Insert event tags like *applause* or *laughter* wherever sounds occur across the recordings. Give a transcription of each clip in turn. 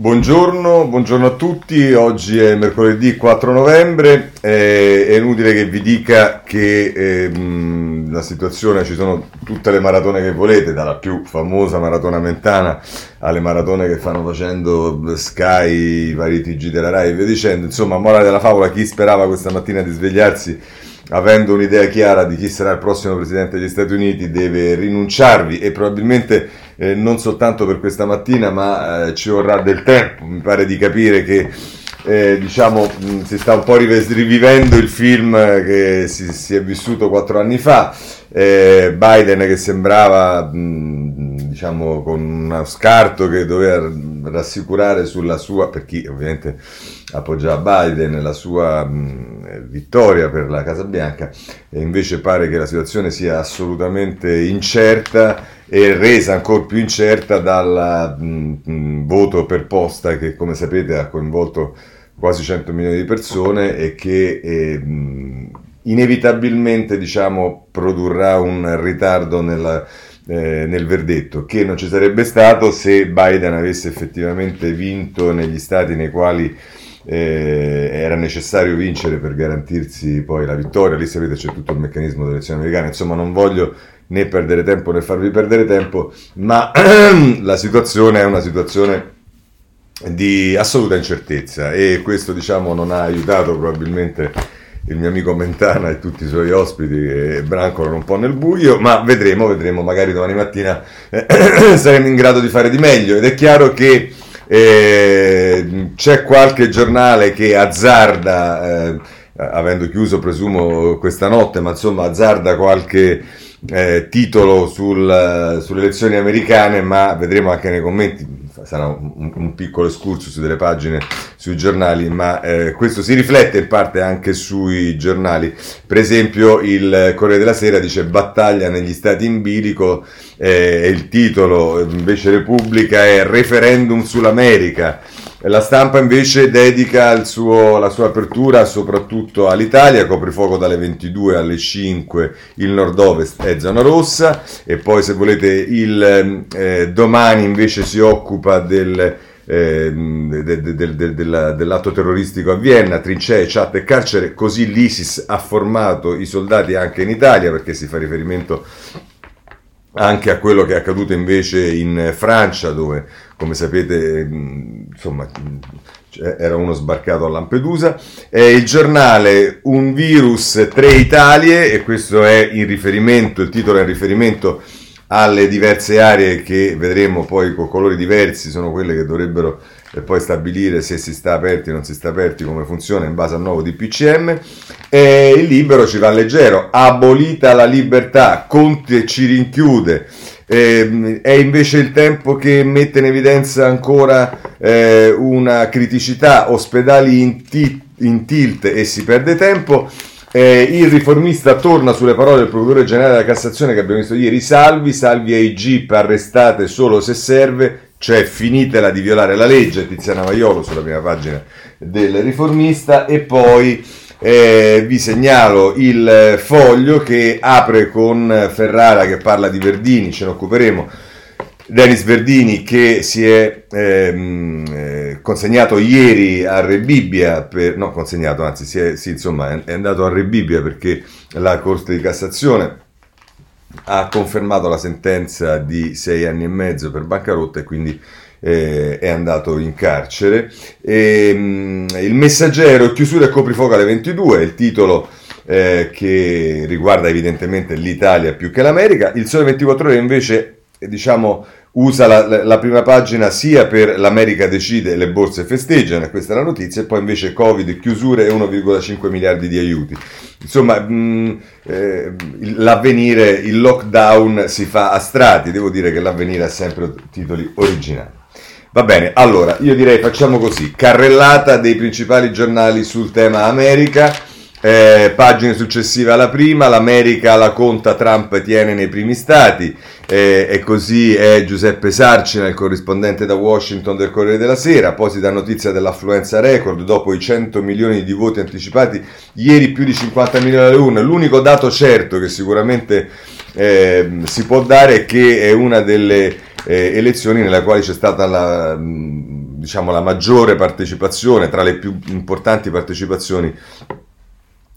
Buongiorno, buongiorno, a tutti, oggi è mercoledì 4 novembre, eh, è inutile che vi dica che eh, la situazione, ci sono tutte le maratone che volete, dalla più famosa maratona mentana alle maratone che fanno facendo Sky, i vari TG della Rai e via dicendo, insomma, morale della favola, chi sperava questa mattina di svegliarsi avendo un'idea chiara di chi sarà il prossimo presidente degli Stati Uniti deve rinunciarvi e probabilmente eh, non soltanto per questa mattina, ma eh, ci vorrà del tempo. Mi pare di capire che eh, diciamo, mh, si sta un po' rivivendo il film che si, si è vissuto quattro anni fa. Eh, Biden che sembrava mh, diciamo con uno scarto che doveva rassicurare sulla sua, per chi ovviamente appoggiava Biden, la sua mh, vittoria per la Casa Bianca, e invece pare che la situazione sia assolutamente incerta e resa ancora più incerta dal mh, voto per posta che come sapete ha coinvolto quasi 100 milioni di persone e che eh, mh, inevitabilmente diciamo, produrrà un ritardo nella, eh, nel verdetto che non ci sarebbe stato se Biden avesse effettivamente vinto negli stati nei quali eh, era necessario vincere per garantirsi poi la vittoria. Lì sapete c'è tutto il meccanismo delle elezioni americane. Insomma, non voglio né perdere tempo né farvi perdere tempo, ma *clears throat* la situazione è una situazione di assoluta incertezza e questo diciamo non ha aiutato probabilmente il mio amico Mentana e tutti i suoi ospiti che brancolano un po' nel buio, ma vedremo, vedremo, magari domani mattina eh, *clears throat* saremo in grado di fare di meglio. Ed è chiaro che eh, c'è qualche giornale che azzarda, eh, avendo chiuso presumo questa notte, ma insomma azzarda qualche eh, titolo sul, sulle elezioni americane, ma vedremo anche nei commenti, sarà un, un piccolo excursus delle pagine sui giornali, ma eh, questo si riflette in parte anche sui giornali. Per esempio il Corriere della Sera dice battaglia negli stati in bilico eh, e il titolo invece Repubblica è referendum sull'America. La stampa invece dedica suo, la sua apertura soprattutto all'Italia, coprifuoco dalle 22 alle 5, il nord-ovest è zona rossa e poi se volete il eh, domani invece si occupa del, eh, de, de, de, dell'atto terroristico a Vienna, trincee, chat e carcere, così l'ISIS ha formato i soldati anche in Italia perché si fa riferimento anche a quello che è accaduto invece in Francia dove come sapete insomma era uno sbarcato a Lampedusa è il giornale Un virus, tre Italie e questo è in riferimento, il titolo è in riferimento alle diverse aree che vedremo poi con colori diversi sono quelle che dovrebbero e poi stabilire se si sta aperti o non si sta aperti, come funziona in base al nuovo DPCM. E il libero ci va leggero, abolita la libertà, Conte ci rinchiude. Eh, è invece il tempo che mette in evidenza ancora eh, una criticità, ospedali in, t- in, tilt e si perde tempo. Eh, il riformista torna sulle parole del procuratore generale della Cassazione che abbiamo visto ieri, salvi, salvi ai GIP, arrestate solo se serve, cioè finitela di violare la legge, Tiziana Maiolo sulla prima pagina del riformista. E poi eh, vi segnalo il foglio che apre con Ferrara che parla di Verdini, ce ne occuperemo. Denis Verdini che si è ehm, eh, consegnato ieri a Rebibbia, per, no consegnato, anzi si è, sì, insomma, è andato a Rebibbia perché la Corte di Cassazione ha confermato la sentenza di sei anni e mezzo per bancarotta e quindi eh, è andato in carcere. E, mh, mm, il messaggero, chiusura e coprifuoco alle 22, il titolo eh, che riguarda evidentemente l'Italia più che l'America. Il Sole 24 Ore invece, diciamo, usa la, la, prima pagina sia per l'America decide le borse festeggiano, questa è la notizia, e poi invece Covid, chiusure e 1,5 miliardi di aiuti. Insomma, mh, eh, l'avvenire, il lockdown si fa a strati, devo dire che l'avvenire ha sempre titoli originali. Va bene, allora io direi facciamo così, carrellata dei principali giornali sul tema America eh, pagine successive alla prima, l'America la conta Trump tiene nei primi stati eh, e così è Giuseppe Sarcina, il corrispondente da Washington del Corriere della Sera, poi si dà notizia dell'affluenza record dopo i 100 milioni di voti anticipati, ieri più di 50 milioni alle urne, l'unico dato certo che sicuramente eh, si può dare è che è una delle eh, elezioni nella quale c'è stata la... Mh, diciamo, la maggiore partecipazione, tra le più importanti partecipazioni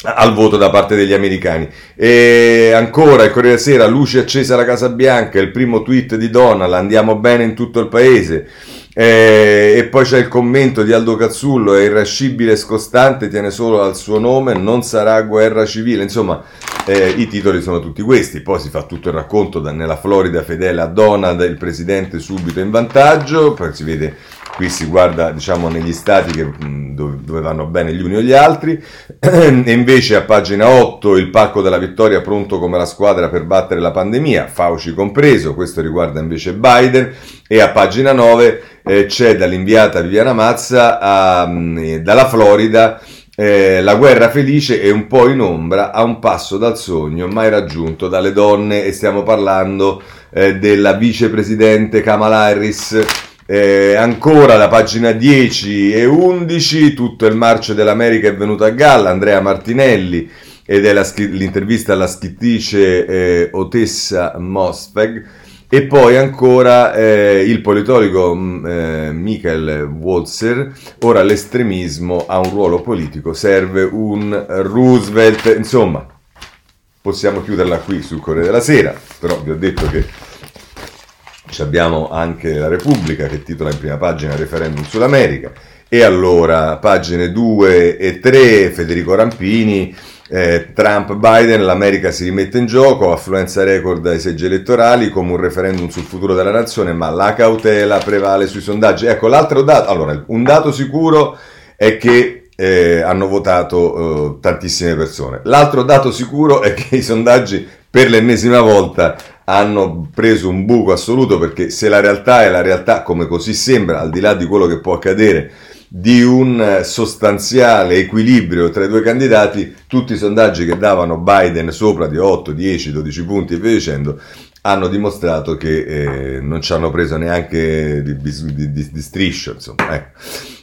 al voto da parte degli americani. E ancora il Corriere Sera, luce accesa alla Casa Bianca, il primo tweet di Donald, andiamo bene in tutto il paese. Eh, e poi c'è il commento di Aldo Cazzullo, è irascibile e scostante, tiene solo al suo nome, non sarà guerra civile. Insomma, eh, i titoli sono tutti questi. Poi si fa tutto il racconto da, nella Florida fedele a Donald, il presidente subito in vantaggio, poi si vede qui si guarda diciamo negli stati che, dove, vanno bene gli uni o gli altri. *clears throat* E invece a pagina 8 il palco della vittoria pronto come la squadra per battere la pandemia Fauci compreso questo riguarda invece Biden. E a pagina 9 eh, c'è dall'inviata Viviana Mazza a, eh, dalla Florida eh, la guerra felice è un po' in ombra a un passo dal sogno mai raggiunto dalle donne. E stiamo parlando eh, della vicepresidente Kamala Harris eh, ancora la pagina 10 e 11, tutto il marcio dell'America è venuto a galla, Andrea Martinelli ed è la, l'intervista alla scrittrice eh, Otessa Mosfeg. E poi ancora eh, il politologo mm, eh, Michael Walzer, ora l'estremismo ha un ruolo politico, serve un Roosevelt, insomma possiamo chiuderla qui sul Corriere della Sera, però vi ho detto che abbiamo anche la Repubblica che titola in prima pagina referendum sull'America. E allora, pagine 2 e 3, Federico Rampini, eh, Trump-Biden, l'America si rimette in gioco, affluenza record ai seggi elettorali come un referendum sul futuro della nazione, ma la cautela prevale sui sondaggi. Ecco, l'altro dato, allora, un dato sicuro è che eh, hanno votato eh, tantissime persone. L'altro dato sicuro è che i sondaggi per l'ennesima volta hanno preso un buco assoluto perché se la realtà è la realtà come così sembra, al di là di quello che può accadere, di un sostanziale equilibrio tra i due candidati, tutti i sondaggi che davano Biden sopra di 8, 10, 12 punti e via dicendo, hanno dimostrato che eh, non ci hanno preso neanche di, di, di, di striscio. Insomma, ecco.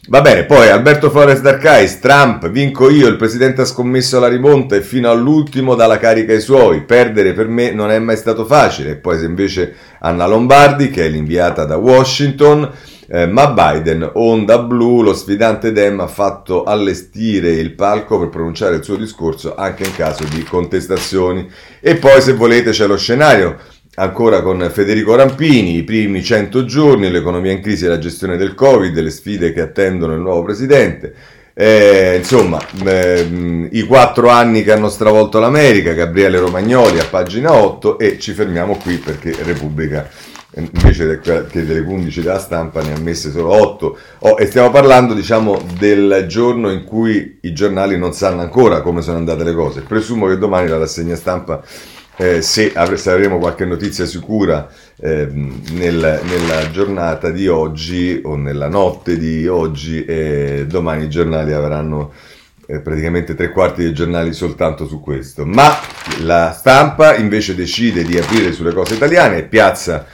Va bene, poi Alberto Flores d'Arcais, Trump, vinco io, il presidente ha scommesso la rimonta e fino all'ultimo dà la carica ai suoi, perdere per me non è mai stato facile. E poi se invece Anna Lombardi, che è l'inviata da Washington, eh, ma Biden, onda blu, lo sfidante Dem ha fatto allestire il palco per pronunciare il suo discorso anche in caso di contestazioni. E poi se volete c'è lo scenario Ancora con Federico Rampini, i primi 100 giorni, l'economia in crisi e la gestione del Covid, le sfide che attendono il nuovo presidente. Eh, insomma, eh, i quattro anni che hanno stravolto l'America, Gabriele Romagnoli a pagina 8 e ci fermiamo qui perché Repubblica invece che delle 15 della stampa ne ha messe solo 8 oh, e stiamo parlando diciamo del giorno in cui i giornali non sanno ancora come sono andate le cose presumo che domani la rassegna stampa eh, se, avremo qualche notizia sicura eh, nel, nella giornata di oggi o nella notte di oggi, eh, domani i giornali avranno eh, praticamente tre quarti dei giornali soltanto su questo. Ma la stampa invece decide di aprire sulle cose italiane e piazza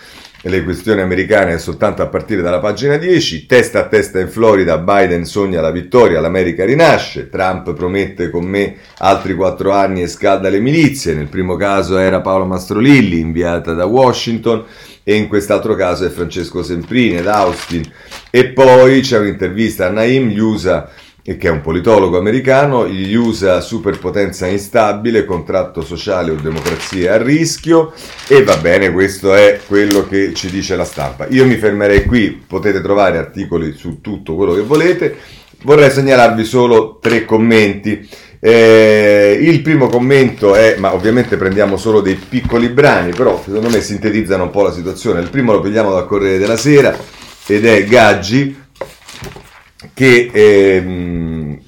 le questioni americane soltanto a partire dalla pagina 10. Testa a testa in Florida, Biden sogna la vittoria, l'America rinasce, Trump promette con me altri quattro anni e scalda le milizie. Nel primo caso era Paolo Mastrolilli, inviata da Washington, e in quest'altro caso è Francesco Semprini ed Austin. E poi c'è un'intervista a Naim, gli USA che è un politologo americano, gli USA superpotenza instabile, contratto sociale o democrazia a rischio e va bene, questo è quello che ci dice la stampa. Io mi fermerei qui, potete trovare articoli su tutto quello che volete, vorrei segnalarvi solo tre commenti. Eh, il primo commento è, ma ovviamente prendiamo solo dei piccoli brani, però secondo me sintetizzano un po' la situazione. Il primo lo prendiamo dal Corriere della Sera ed è Gaggi che ehm,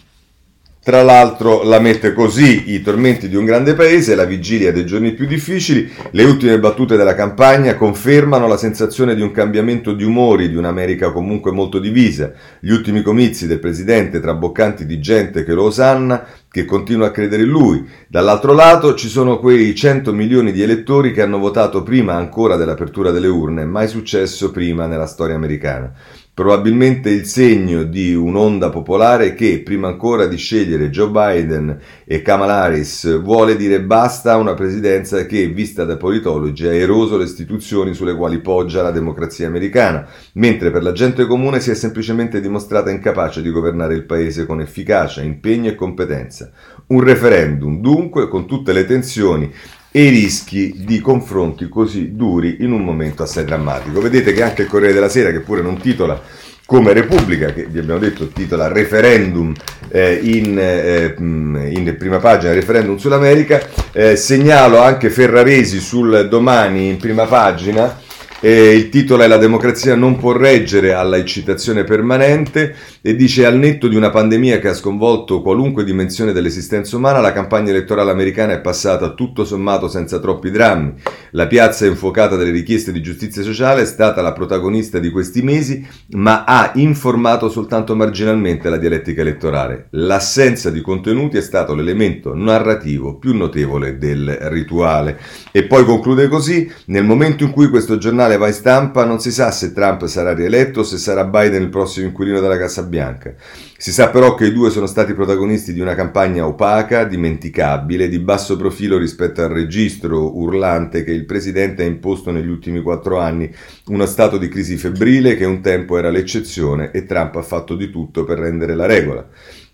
tra l'altro la mette così, i tormenti di un grande paese, la vigilia dei giorni più difficili, le ultime battute della campagna confermano la sensazione di un cambiamento di umori di un'America comunque molto divisa, gli ultimi comizi del presidente traboccanti di gente che lo osanna, che continua a credere in lui. Dall'altro lato ci sono quei 100 milioni di elettori che hanno votato prima ancora dell'apertura delle urne, mai successo prima nella storia americana. Probabilmente il segno di un'onda popolare che, prima ancora di scegliere Joe Biden e Kamala Harris, vuole dire basta a una presidenza che, vista da politologi, ha eroso le istituzioni sulle quali poggia la democrazia americana, mentre per la gente comune si è semplicemente dimostrata incapace di governare il paese con efficacia, impegno e competenza. Un referendum, dunque, con tutte le tensioni e i rischi di confronti così duri in un momento assai drammatico. Vedete che anche il Corriere della Sera, che pure non titola come Repubblica, che vi abbiamo detto titola referendum eh, in, eh, in, prima pagina, referendum sull'America, eh, segnalo anche Ferraresi sul domani in prima pagina eh, il titolo è La democrazia non può reggere alla eccitazione permanente e dice al netto di una pandemia che ha sconvolto qualunque dimensione dell'esistenza umana, la campagna elettorale americana è passata tutto sommato senza troppi drammi. La piazza infuocata dalle richieste di giustizia sociale è stata la protagonista di questi mesi, ma ha informato soltanto marginalmente la dialettica elettorale. L'assenza di contenuti è stato l'elemento narrativo più notevole del rituale. E poi conclude così, nel momento in cui questo giornale va in stampa non si sa se Trump sarà rieletto o se sarà Biden il prossimo inquilino della Casa Bianca. Si sa però che i due sono stati protagonisti di una campagna opaca, dimenticabile, di basso profilo rispetto al registro urlante che il presidente ha imposto negli ultimi quattro anni, uno stato di crisi febbrile che un tempo era l'eccezione e Trump ha fatto di tutto per rendere la regola.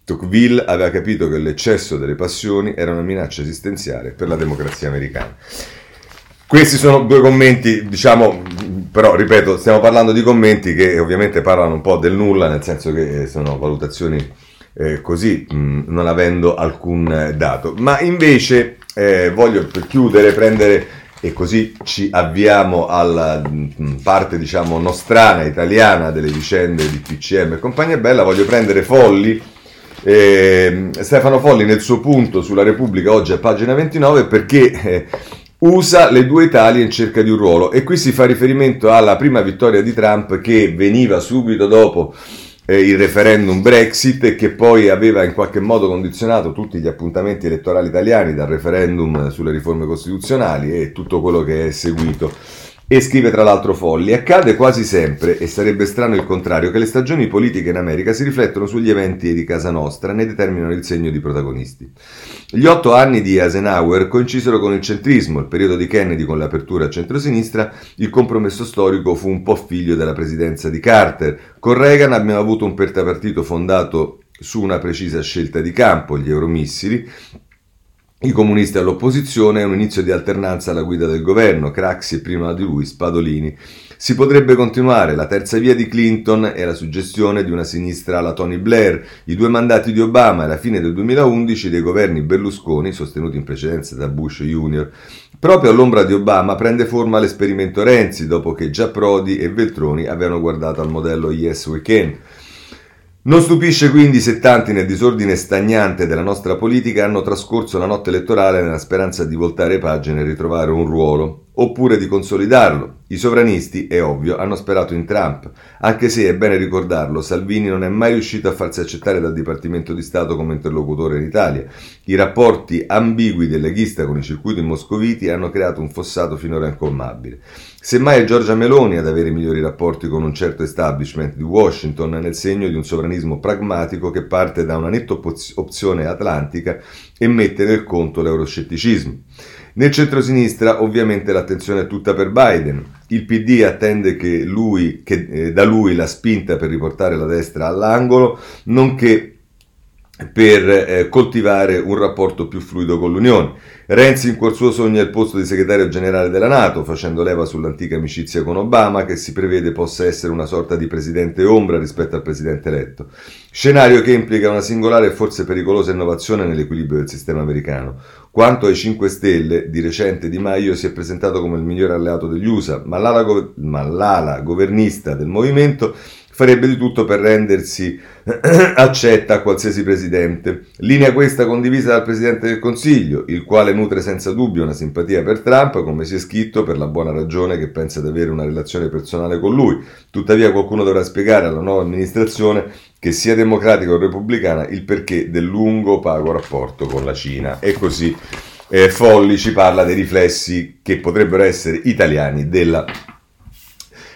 Tocqueville aveva capito che l'eccesso delle passioni era una minaccia esistenziale per la democrazia americana. Questi sono due commenti, diciamo, però ripeto, stiamo parlando di commenti che ovviamente parlano un po' del nulla, nel senso che sono valutazioni eh, così, mh, non avendo alcun dato. Ma invece eh, voglio per chiudere prendere e così ci avviamo alla parte diciamo nostrana italiana delle vicende di PCM e compagnia bella, voglio prendere Folli. Eh, Stefano Folli nel suo punto sulla Repubblica oggi a pagina 29 perché eh, usa le due Italie in cerca di un ruolo e qui si fa riferimento alla prima vittoria di Trump che veniva subito dopo eh, il referendum Brexit e che poi aveva in qualche modo condizionato tutti gli appuntamenti elettorali italiani dal referendum sulle riforme costituzionali e tutto quello che è seguito. E scrive tra l'altro Folli, accade quasi sempre, e sarebbe strano il contrario, che le stagioni politiche in America si riflettono sugli eventi di casa nostra ne determinano il segno di protagonisti. Gli otto anni di Eisenhower coincisero con il centrismo, il periodo di Kennedy con l'apertura a centrosinistra, il compromesso storico fu un po' figlio della presidenza di Carter. Con Reagan abbiamo avuto un pertapartito fondato su una precisa scelta di campo, gli euromissili, i comunisti all'opposizione e un inizio di alternanza alla guida del governo, Craxi e prima di lui Spadolini. Si potrebbe continuare, la terza via di Clinton è la suggestione di una sinistra alla Tony Blair, i due mandati di Obama e la fine del 2011 dei governi Berlusconi, sostenuti in precedenza da Bush Jr. Proprio all'ombra di Obama prende forma l'esperimento Renzi, dopo che già Prodi e Veltroni avevano guardato al modello Yes We Can. Non stupisce quindi se tanti nel disordine stagnante della nostra politica hanno trascorso la notte elettorale nella speranza di voltare pagine e ritrovare un ruolo, oppure di consolidarlo. I sovranisti, è ovvio, hanno sperato in Trump, anche se, è bene ricordarlo, Salvini non è mai riuscito a farsi accettare dal Dipartimento di Stato come interlocutore in Italia. I rapporti ambigui del leghista con i circuiti moscoviti hanno creato un fossato finora incolmabile. Semmai è Giorgia Meloni ad avere migliori rapporti con un certo establishment di Washington nel segno di un sovranismo pragmatico che parte da una netta opzione atlantica e mette nel conto l'euroscetticismo. Nel centro-sinistra ovviamente l'attenzione è tutta per Biden. Il PD attende che, lui, che eh, da lui la spinta per riportare la destra all'angolo, nonché per eh, coltivare un rapporto più fluido con l'Unione. Renzi in cuor suo sogna il posto di segretario generale della Nato, facendo leva sull'antica amicizia con Obama, che si prevede possa essere una sorta di presidente ombra rispetto al presidente eletto. Scenario che implica una singolare e forse pericolosa innovazione nell'equilibrio del sistema americano. Quanto ai 5 Stelle, di recente Di Maio si è presentato come il migliore alleato degli USA, ma l'ala, go- ma l'ala governista del movimento farebbe di tutto per rendersi *clears throat* accetta a qualsiasi presidente. Linea questa condivisa dal Presidente del Consiglio, il quale nutre senza dubbio una simpatia per Trump, come si è scritto, per la buona ragione che pensa di avere una relazione personale con lui. Tuttavia qualcuno dovrà spiegare alla nuova amministrazione che sia democratica o repubblicana il perché del lungo pago rapporto con la Cina. E così eh, Folli ci parla dei riflessi che potrebbero essere italiani della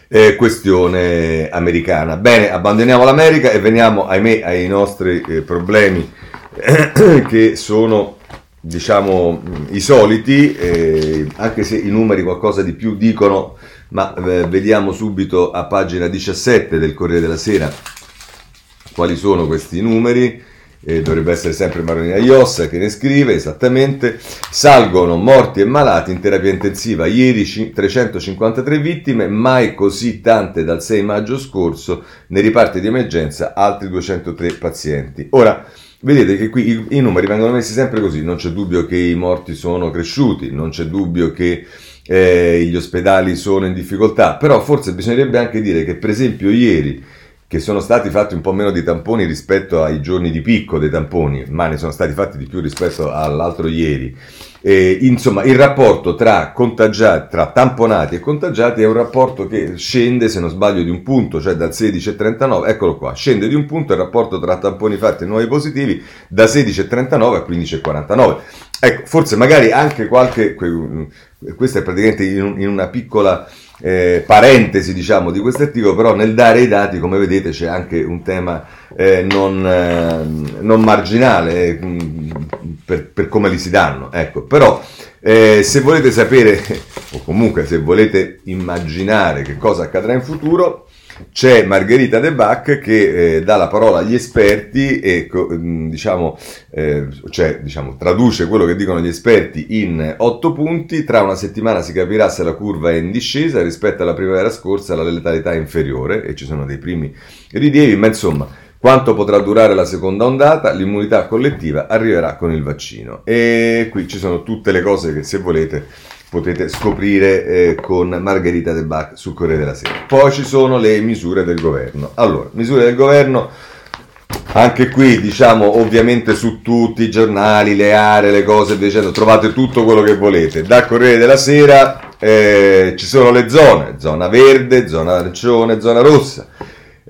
eh, questione americana. Bene, abbandoniamo l'America e veniamo, ahimè, ai nostri eh, problemi *clears throat* che sono diciamo i soliti, eh, anche se i numeri qualcosa di più dicono, ma eh, vediamo subito a pagina 17 del Corriere della Sera quali sono questi numeri. Eh, dovrebbe essere sempre Marolina Iossa che ne scrive esattamente. Salgono morti e malati in terapia intensiva. Ieri 353 vittime, mai così tante dal 6 maggio scorso. Nei riparti di emergenza altri 203 pazienti. Ora, Vedete che qui i, i, numeri vengono messi sempre così, non c'è dubbio che i morti sono cresciuti, non c'è dubbio che eh, gli ospedali sono in difficoltà, però forse bisognerebbe anche dire che per esempio ieri che sono stati fatti un po' meno di tamponi rispetto ai giorni di picco dei tamponi, ma ne sono stati fatti di più rispetto all'altro ieri. Eh, insomma, il rapporto tra, tra tamponati e contagiati è un rapporto che scende, se non sbaglio, di un punto, cioè dal 16,39, eccolo qua, scende di un punto il rapporto tra tamponi fatti e nuovi positivi da 16,39 a 15,49. Ecco, forse magari anche qualche, questa è praticamente in, una piccola eh, parentesi diciamo di questo articolo, però nel dare i dati, come vedete, c'è anche un tema eh, non, eh, non, marginale eh, per, per, come li si danno. Ecco, però eh, se volete sapere, *laughs* o comunque se volete immaginare che cosa accadrà in futuro, c'è Margherita De Bach che eh, dà la parola agli esperti e mm, diciamo, eh, cioè, diciamo, traduce quello che dicono gli esperti in otto punti. Tra una settimana si capirà se la curva è in discesa rispetto alla primavera scorsa, la letalità è inferiore e ci sono dei primi rilievi, ma insomma. Quanto potrà durare la seconda ondata? L'immunità collettiva arriverà con il vaccino. E qui ci sono tutte le cose che se volete potete scoprire eh, con Margherita De Bach sul Corriere della Sera. Poi ci sono le misure del governo. Allora, misure del governo, anche qui diciamo ovviamente su tutti i giornali, le aree, le cose, dicendo, trovate tutto quello che volete. Dal Corriere della Sera eh, ci sono le zone, zona verde, zona arancione, zona rossa.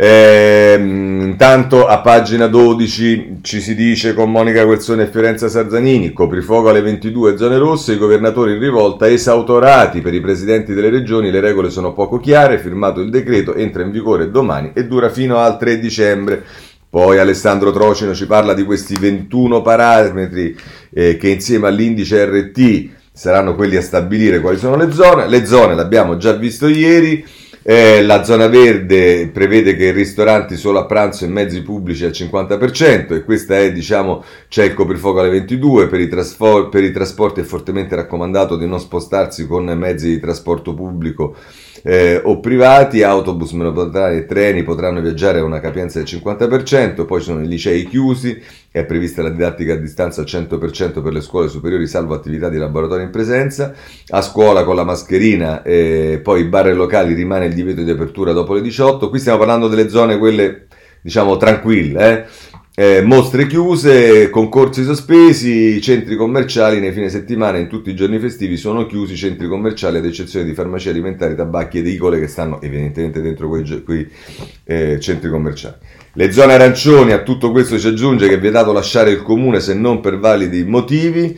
Eh, intanto a pagina 12 ci si dice con Monica Guerzoni e Fiorenza Sarzanini, coprifuoco alle 22 zone rosse, i governatori in rivolta esautorati per i presidenti delle regioni, le regole sono poco chiare, firmato il decreto, entra in vigore domani e dura fino al 3 dicembre. Poi Alessandro Trocino ci parla di questi 21 parametri eh, che insieme all'indice RT saranno quelli a stabilire quali sono le zone. Le zone l'abbiamo già visto ieri. Eh, la zona verde prevede che i ristoranti solo a pranzo e mezzi pubblici al 50% e questa è, diciamo, c'è il coprifuoco alle 22, per i, trasfor- per i trasporti è fortemente raccomandato di non spostarsi con mezzi di trasporto pubblico eh, o privati, autobus, metropolitani e treni potranno viaggiare a una capienza del 50%, poi ci sono i licei chiusi, è prevista la didattica a distanza al 100% per le scuole superiori, salvo attività di laboratorio in presenza, a scuola con la mascherina, eh, poi bar e locali rimane il divieto di apertura dopo le 18, qui stiamo parlando delle zone quelle diciamo tranquille, eh? Eh, mostre chiuse, concorsi sospesi, centri commerciali nei fine settimana e in tutti i giorni festivi sono chiusi, centri commerciali ad eccezione di farmacie alimentari, tabacchi ed edicole che stanno evidentemente dentro quei, quei eh, centri commerciali. Le zone arancioni, a tutto questo si aggiunge che è vietato lasciare il comune se non per validi motivi.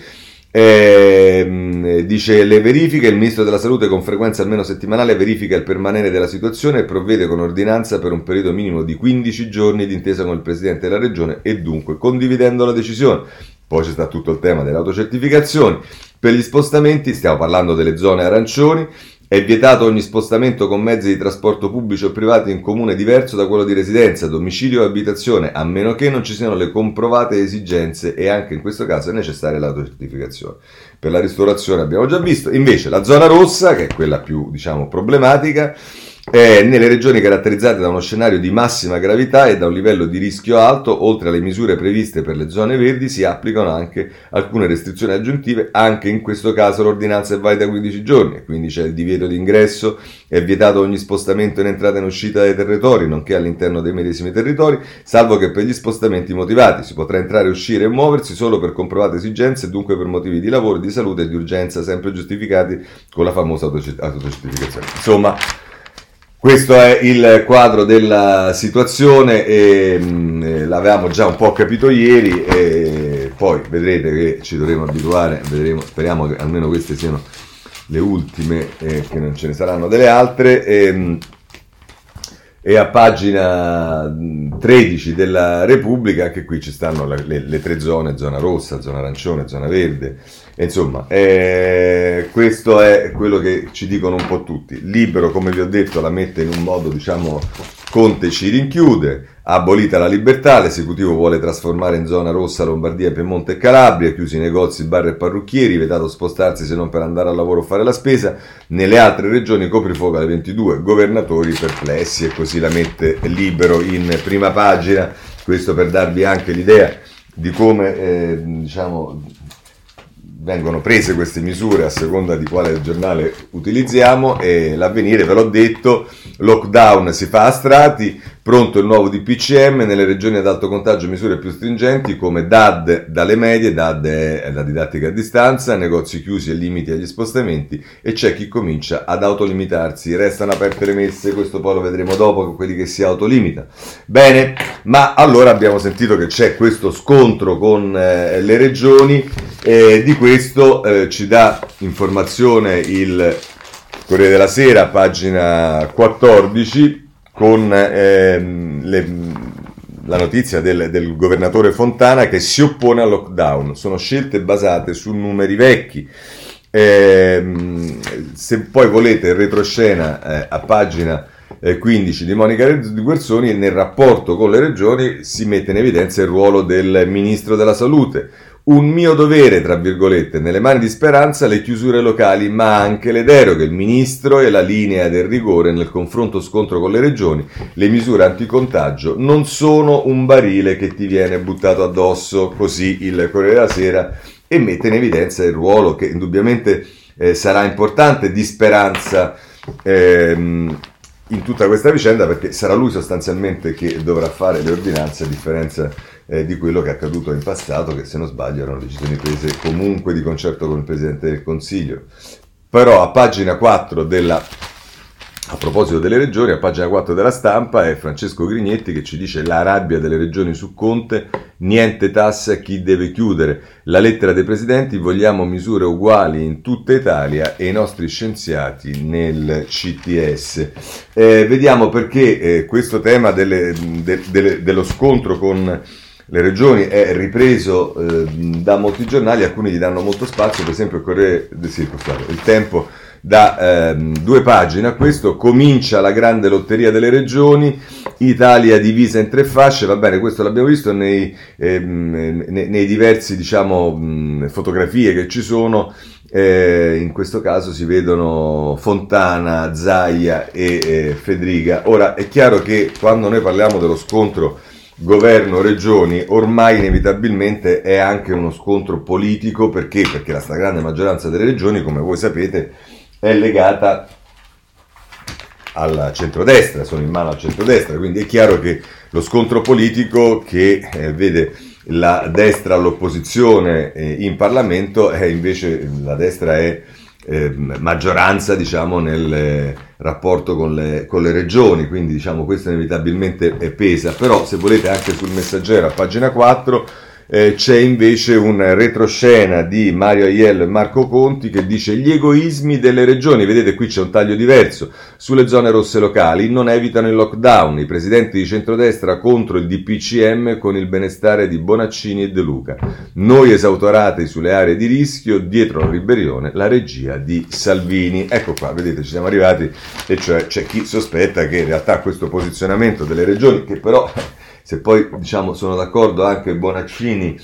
Eh, dice le verifiche, il ministro della salute con frequenza almeno settimanale verifica il permanere della situazione e provvede con ordinanza per un periodo minimo di 15 giorni d'intesa con il presidente della regione e dunque condividendo la decisione. Poi c'è tutto il tema delle autocertificazioni. Per gli spostamenti stiamo parlando delle zone arancioni, è vietato ogni spostamento con mezzi di trasporto pubblici o privati in comune diverso da quello di residenza, domicilio o abitazione, a meno che non ci siano le comprovate esigenze e anche in questo caso è necessaria l'autocertificazione. Per la ristorazione abbiamo già visto, invece la zona rossa, che è quella più diciamo problematica, eh, nelle regioni caratterizzate da uno scenario di massima gravità e da un livello di rischio alto, oltre alle misure previste per le zone verdi, si applicano anche alcune restrizioni aggiuntive. Anche in questo caso l'ordinanza è valida 15 giorni quindi c'è il divieto di ingresso, è vietato ogni spostamento in entrata e in uscita dai territori, nonché all'interno dei medesimi territori, salvo che per gli spostamenti motivati si potrà entrare, uscire e muoversi solo per comprovate esigenze e dunque per motivi di lavoro, di salute e di urgenza, sempre giustificati con la famosa autocertificazione. Insomma, questo è il quadro della situazione e mh, mm, eh, l'avevamo già un po' capito ieri e poi vedrete che ci dovremo abituare, vedremo, speriamo che almeno queste siano le ultime e che non ce ne saranno delle altre. E, mh, e a pagina 13 della Repubblica, anche qui ci stanno le, le, tre zone, zona rossa, zona arancione, zona verde, e insomma eh, questo è quello che ci dicono un po' tutti. Libero, come vi ho detto, la mette in un modo diciamo Conte ci rinchiude, abolita la libertà, l'esecutivo vuole trasformare in zona rossa Lombardia, Piemonte e Calabria, chiusi i negozi, bar e parrucchieri, vietato spostarsi se non per andare al lavoro o fare la spesa, nelle altre regioni coprifuoco alle 22, governatori perplessi e così la mette libero in prima pagina, questo per darvi anche l'idea di come eh, diciamo, vengono prese queste misure a seconda di quale giornale utilizziamo e l'avvenire, ve l'ho detto, lockdown si fa a strati, pronto il nuovo DPCM, nelle regioni ad alto contagio misure più stringenti come DAD dalle medie, DAD è la didattica a distanza, negozi chiusi e limiti agli spostamenti e c'è chi comincia ad autolimitarsi, restano aperte le messe, questo poi lo vedremo dopo con quelli che si autolimita. Bene, ma allora abbiamo sentito che c'è questo scontro con eh, le regioni e di questo eh, ci dà informazione il Corriere della Sera, pagina 14, con ehm, le, la notizia del, del, governatore Fontana che si oppone al lockdown. Sono scelte basate su numeri vecchi. Eh, se poi volete retroscena eh, a pagina 15 eh, di Monica Guerzoni nel rapporto con le regioni si mette in evidenza il ruolo del ministro della salute un mio dovere, tra virgolette, nelle mani di Speranza le chiusure locali, ma anche le deroghe, il ministro e la linea del rigore nel confronto scontro con le regioni, le misure anticontagio non sono un barile che ti viene buttato addosso, così il Corriere della Sera, e mette in evidenza il ruolo che indubbiamente eh, sarà importante di Speranza. Ehm, in tutta questa vicenda perché sarà lui sostanzialmente che dovrà fare le ordinanze a differenza eh, di quello che è accaduto in passato che se non sbaglio erano decisioni prese comunque di concerto con il Presidente del Consiglio. Però a pagina 4 della a proposito delle regioni, a pagina 4 della stampa è Francesco Grignetti che ci dice la rabbia delle regioni su Conte, niente tasse a chi deve chiudere. La lettera dei presidenti, vogliamo misure uguali in tutta Italia e i nostri scienziati nel CTS. Eh, vediamo perché eh, questo tema delle, de, de, dello scontro con le regioni è ripreso eh, da molti giornali, alcuni gli danno molto spazio, per esempio il Corriere del il Tempo da ehm, due pagine a questo, comincia la grande lotteria delle regioni, Italia divisa in tre fasce, va bene, questo l'abbiamo visto nei, ehm, nei, nei diversi diciamo, fotografie che ci sono, eh, in questo caso si vedono Fontana, Zaia e eh, Federica. Ora è chiaro che quando noi parliamo dello scontro governo-regioni ormai inevitabilmente è anche uno scontro politico perché? Perché la stragrande maggioranza delle regioni, come voi sapete, è legata al centrodestra, sono in mano al centrodestra, quindi è chiaro che lo scontro politico che eh, vede la destra all'opposizione eh, in Parlamento è invece la destra è eh, maggioranza diciamo, nel rapporto con le, con le, regioni, quindi diciamo, questo inevitabilmente pesa, però se volete anche sul messaggero a pagina 4 eh, c'è invece un retroscena di Mario Aiello e Marco Conti che dice gli egoismi delle regioni, vedete qui c'è un taglio diverso, sulle zone rosse locali non evitano il lockdown, i presidenti di centrodestra contro il DPCM con il benestare di Bonaccini e De Luca, noi esautorati sulle aree di rischio, dietro la ribellione la regia di Salvini. Ecco qua, vedete ci siamo arrivati. E cioè c'è chi sospetta che in realtà questo posizionamento delle regioni, che però se poi diciamo, sono d'accordo anche Bonaccini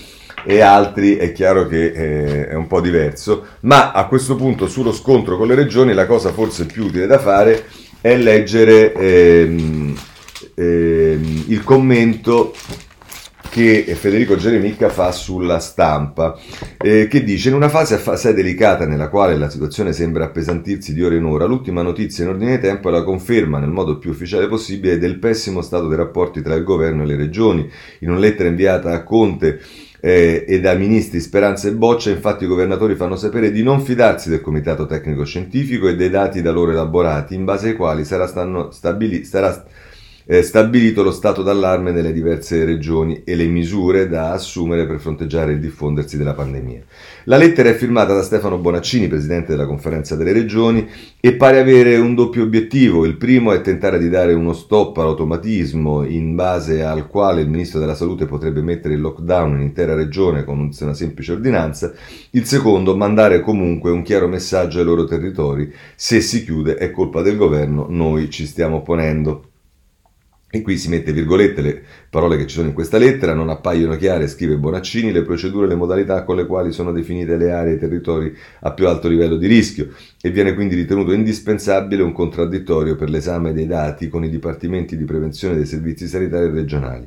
e altri, è chiaro che eh, è un po' diverso, ma a questo punto sullo scontro con le regioni la cosa forse più utile da fare è leggere ehm, ehm, il commento che Federico Geremicca fa sulla stampa, eh, che dice in una fase assai delicata nella quale la situazione sembra appesantirsi di ora in ora, l'ultima notizia in ordine di tempo è la conferma nel modo più ufficiale possibile del pessimo stato dei rapporti tra il governo e le regioni. In una lettera inviata a Conte eh, e dai ministri Speranza e Boccia, infatti i governatori fanno sapere di non fidarsi del comitato tecnico scientifico e dei dati da loro elaborati, in base ai quali sarà, stanno, stabili, sarà eh, stabilito lo stato d'allarme nelle diverse regioni e le misure da assumere per fronteggiare il diffondersi della pandemia. La lettera è firmata da Stefano Bonaccini, presidente della conferenza delle regioni, e pare avere un doppio obiettivo. Il primo è tentare di dare uno stop all'automatismo in base al quale il ministro della salute potrebbe mettere il lockdown in intera regione con una semplice ordinanza. Il secondo, mandare comunque un chiaro messaggio ai loro territori. Se si chiude è colpa del governo, noi ci stiamo opponendo. E qui si mette virgolette le parole che ci sono in questa lettera, non appaiono chiare, scrive Bonaccini, le procedure e le modalità con le quali sono definite le aree e i territori a più alto livello di rischio e viene quindi ritenuto indispensabile un contraddittorio per l'esame dei dati con i dipartimenti di prevenzione dei servizi sanitari regionali.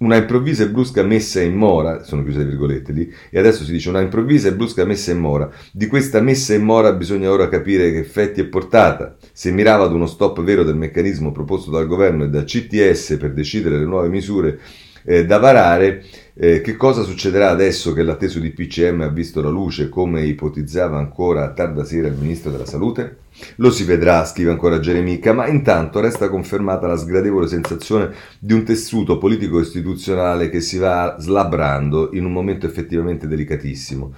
Una improvvisa e brusca messa in mora, sono chiuse le virgolette lì, e adesso si dice una improvvisa e brusca messa in mora. Di questa messa in mora bisogna ora capire che effetti è portata. Se mirava ad uno stop vero del meccanismo proposto dal governo e dal CTS per decidere le nuove misure eh, da varare, eh, che cosa succederà adesso che l'atteso di PCM ha visto la luce, come ipotizzava ancora a tarda sera il Ministro della Salute? Lo si vedrà, scrive ancora Geremica, ma intanto resta confermata la sgradevole sensazione di un tessuto politico-istituzionale che si va slabrando in un momento effettivamente delicatissimo.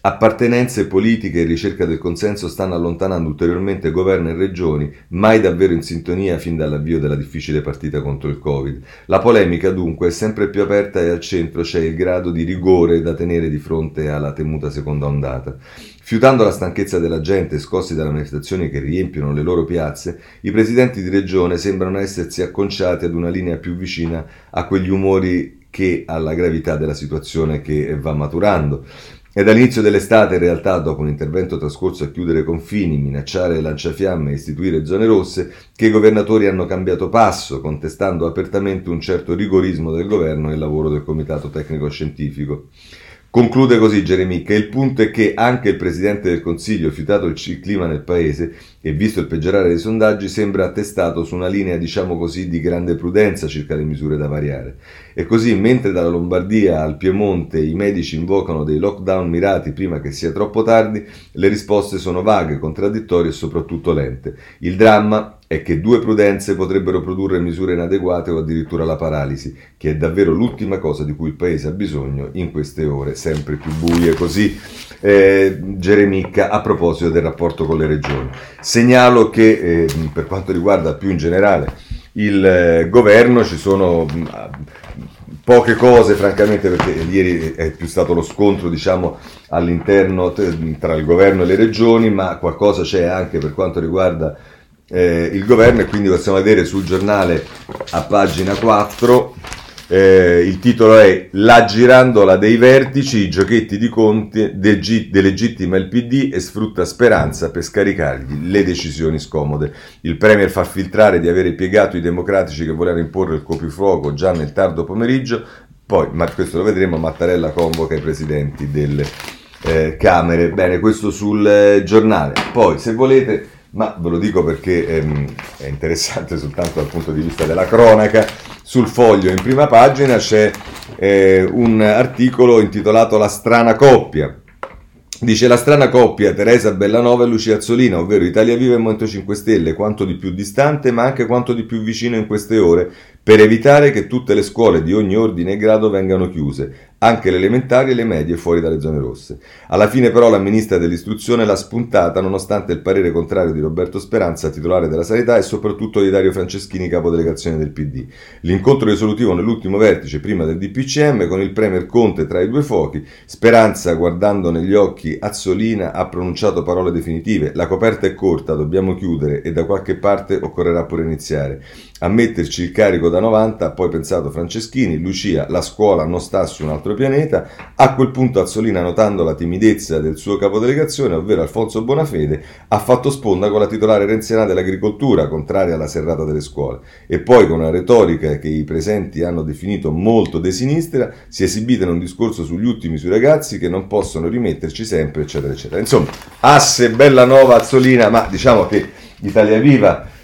Appartenenze politiche e ricerca del consenso stanno allontanando ulteriormente governo e regioni, mai davvero in sintonia fin dall'avvio della difficile partita contro il Covid. La polemica dunque è sempre più aperta e al centro c'è il grado di rigore da tenere di fronte alla temuta seconda ondata. Fiutando la stanchezza della gente, scossi dalle manifestazioni che riempiono le loro piazze, i presidenti di regione sembrano essersi acconciati ad una linea più vicina a quegli umori che alla gravità della situazione che va maturando. È dall'inizio dell'estate, in realtà, dopo un intervento trascorso a chiudere confini, minacciare lanciafiamme e istituire zone rosse, che i governatori hanno cambiato passo, contestando apertamente un certo rigorismo del governo e il lavoro del Comitato Tecnico Scientifico. Conclude così Geremica, il punto è che anche il Presidente del Consiglio, fiutato il clima nel Paese e visto il peggiorare dei sondaggi, sembra attestato su una linea, diciamo così, di grande prudenza circa le misure da variare. E così, mentre dalla Lombardia al Piemonte i medici invocano dei lockdown mirati prima che sia troppo tardi, le risposte sono vaghe, contraddittorie e soprattutto lente. Il dramma è che due prudenze potrebbero produrre misure inadeguate o addirittura la paralisi, che è davvero l'ultima cosa di cui il Paese ha bisogno in queste ore sempre più buie. Così eh, Geremicca a proposito del rapporto con le regioni. Segnalo che eh, per quanto riguarda più in generale il eh, governo ci sono mh, poche cose francamente perché ieri è più stato lo scontro diciamo all'interno tra il governo e le regioni ma qualcosa c'è anche per quanto riguarda eh, il governo e quindi possiamo vedere sul giornale a pagina 4 eh, il titolo è La girandola dei vertici, i giochetti di Conte delegittima il PD e sfrutta Speranza per scaricargli le decisioni scomode. Il Premier fa filtrare di avere piegato i democratici che volevano imporre il coprifuoco già nel tardo pomeriggio, poi, ma questo lo vedremo, Mattarella convoca i presidenti delle eh, Camere. Bene, questo sul eh, giornale. Poi, se volete ma ve lo dico perché ehm, è interessante *laughs* soltanto dal punto di vista della cronaca. Sul foglio in prima pagina c'è eh, un articolo intitolato La strana coppia. Dice la strana coppia Teresa Bellanova e Lucia Azzolina, ovvero Italia Viva e Movimento 5 Stelle, quanto di più distante ma anche quanto di più vicino in queste ore, per evitare che tutte le scuole di ogni ordine e grado vengano chiuse, anche le elementari e le medie fuori dalle zone rosse. Alla fine però la ministra dell'istruzione l'ha spuntata nonostante il parere contrario di Roberto Speranza, titolare della sanità, e soprattutto di Dario Franceschini, capodelegazione del PD. L'incontro risolutivo nell'ultimo vertice prima del DPCM con il Premier Conte tra i due fuochi, Speranza guardando negli occhi Azzolina ha pronunciato parole definitive, la coperta è corta, dobbiamo chiudere e da qualche parte occorrerà pure iniziare. A metterci il carico da 90 ha poi pensato Franceschini, Lucia, la scuola non sta su un altro pianeta. A quel punto Azzolina, notando la timidezza del suo capodelegazione, ovvero Alfonso Bonafede, ha fatto sponda con la titolare renziana dell'agricoltura, contraria alla serrata delle scuole. E poi, con una retorica che i presenti hanno definito molto de sinistra, si è esibita in un discorso sugli ultimi sui ragazzi che non possono rimetterci sempre, eccetera, eccetera. Insomma, asse bella nova Azzolina, ma diciamo che Italia Viva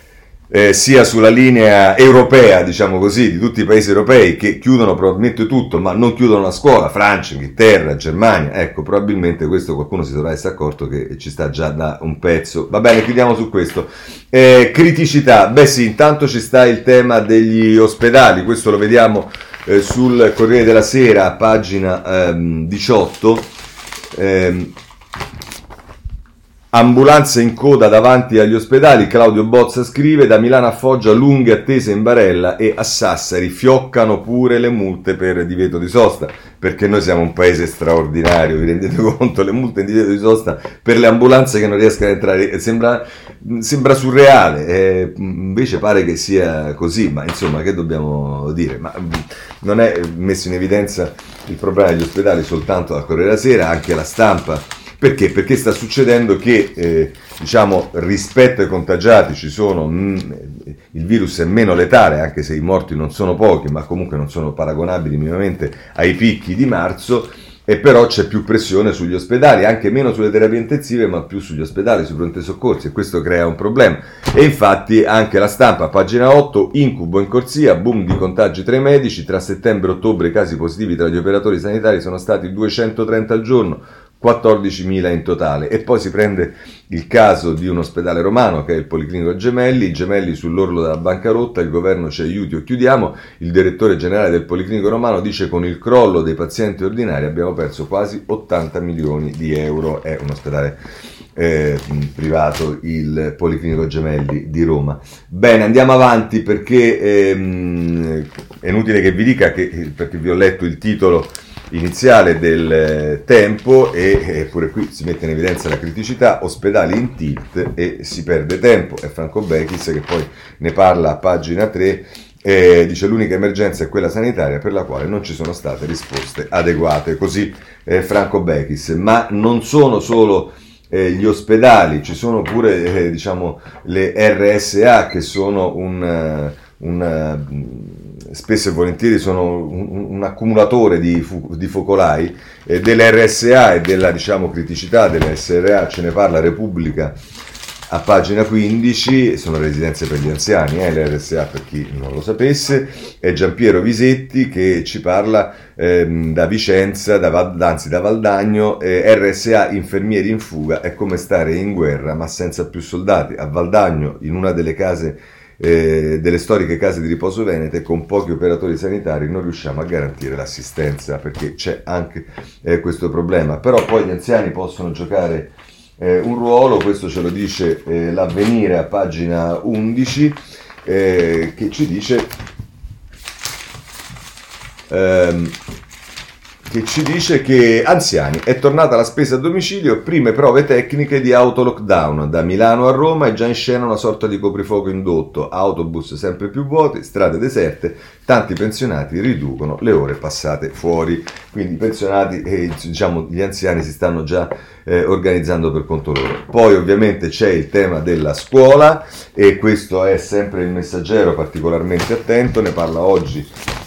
eh, sia sulla linea europea, diciamo così, di tutti i paesi europei che chiudono probabilmente tutto, ma non chiudono la scuola, Francia, Inghilterra, Germania, ecco, probabilmente questo qualcuno si dovrà essere accorto che ci sta già da un pezzo. Va bene, chiudiamo su questo. Eh, criticità, beh sì, intanto ci sta il tema degli ospedali, questo lo vediamo eh, sul Corriere della Sera, pagina ehm, 18. Ehm, Ambulanze in coda davanti agli ospedali, Claudio Bozza scrive, da Milano a Foggia lunghe attese in barella e a Sassari fioccano pure le multe per divieto di sosta, perché noi siamo un paese straordinario, vi rendete *laughs* conto? Le multe in divieto di sosta per le ambulanze che non riescono ad entrare, sembra, sembra surreale, eh, invece pare che sia così, ma insomma che dobbiamo dire? Ma non è messo in evidenza il problema degli ospedali soltanto dal Corriere della Sera, anche la stampa perché? Perché sta succedendo che, eh, diciamo, rispetto ai contagiati ci sono, mh, mm, il virus è meno letale, anche se i morti non sono pochi, ma comunque non sono paragonabili minimamente ai picchi di marzo, e però c'è più pressione sugli ospedali, anche meno sulle terapie intensive, ma più sugli ospedali, sui pronti soccorsi, e questo crea un problema. E infatti anche la stampa, pagina 8, incubo in corsia, boom di contagi tra i medici, tra settembre e ottobre i casi positivi tra gli operatori sanitari sono stati 230 al giorno, 14.000 in totale. E poi si prende il caso di un ospedale romano che è il Policlinico Gemelli, gemelli sull'orlo della bancarotta, il governo ci aiuti o chiudiamo, il direttore generale del Policlinico Romano dice con il crollo dei pazienti ordinari abbiamo perso quasi 80 milioni di euro, è un ospedale eh, privato, il Policlinico Gemelli di Roma. Bene, andiamo avanti perché ehm, è inutile che vi dica che, perché vi ho letto il titolo iniziale del eh, tempo e pure qui si mette in evidenza la criticità, ospedali in tilt e si perde tempo. È Franco Bechis che poi ne parla a pagina 3 eh, dice l'unica emergenza è quella sanitaria per la quale non ci sono state risposte adeguate, così eh, Franco Bechis, ma non sono solo eh, gli ospedali, ci sono pure eh, diciamo, le RSA che sono un, eh, un spesso e volentieri sono un, un accumulatore di, fu, di focolai, eh, dell'RSA e della diciamo, criticità dell'SRA, ce ne parla Repubblica a pagina 15, sono residenze per gli anziani, eh, l'RSA per chi non lo sapesse, è Giampiero Visetti che ci parla ehm, da Vicenza, da, anzi da Valdagno, eh, RSA infermieri in fuga, è come stare in guerra ma senza più soldati. A Valdagno, in una delle case eh, delle storiche case di riposo venete con pochi operatori sanitari non riusciamo a garantire l'assistenza perché c'è anche eh, questo problema. Però poi gli anziani possono giocare eh, un ruolo questo ce lo dice eh, l'avvenire a pagina 11 eh, che ci dice ehm, che ci dice che anziani è tornata la spesa a domicilio, prime prove tecniche di auto lockdown. Da Milano a Roma è già in scena una sorta di coprifuoco indotto, autobus sempre più vuoti, strade deserte, tanti pensionati riducono le ore passate fuori. Quindi i pensionati e diciamo, gli anziani si stanno già eh, organizzando per conto loro. Poi ovviamente c'è il tema della scuola e questo è sempre il messaggero particolarmente attento, ne parla oggi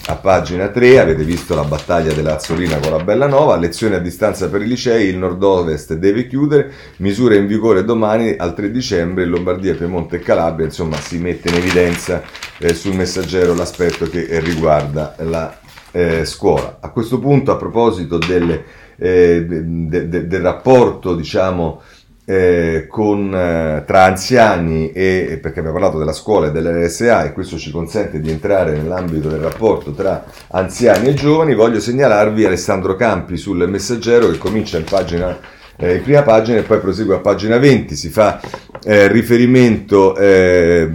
a pagina 3 avete visto la battaglia dell'Azzolina con la Bellanova, lezioni a distanza per i licei, il nord-ovest deve chiudere, misure in vigore domani al 3 dicembre Lombardia, Piemonte e Calabria, insomma si mette in evidenza eh, sul messaggero l'aspetto che eh, riguarda la eh, scuola. A questo punto a proposito delle, eh, de, de, del rapporto diciamo eh, con, eh, tra anziani e perché abbiamo parlato della scuola e dell'RSA e questo ci consente di entrare nell'ambito del rapporto tra anziani e giovani, voglio segnalarvi Alessandro Campi sul messaggero che comincia in pagina eh, prima pagina e poi prosegue a pagina 20, si fa eh, riferimento eh,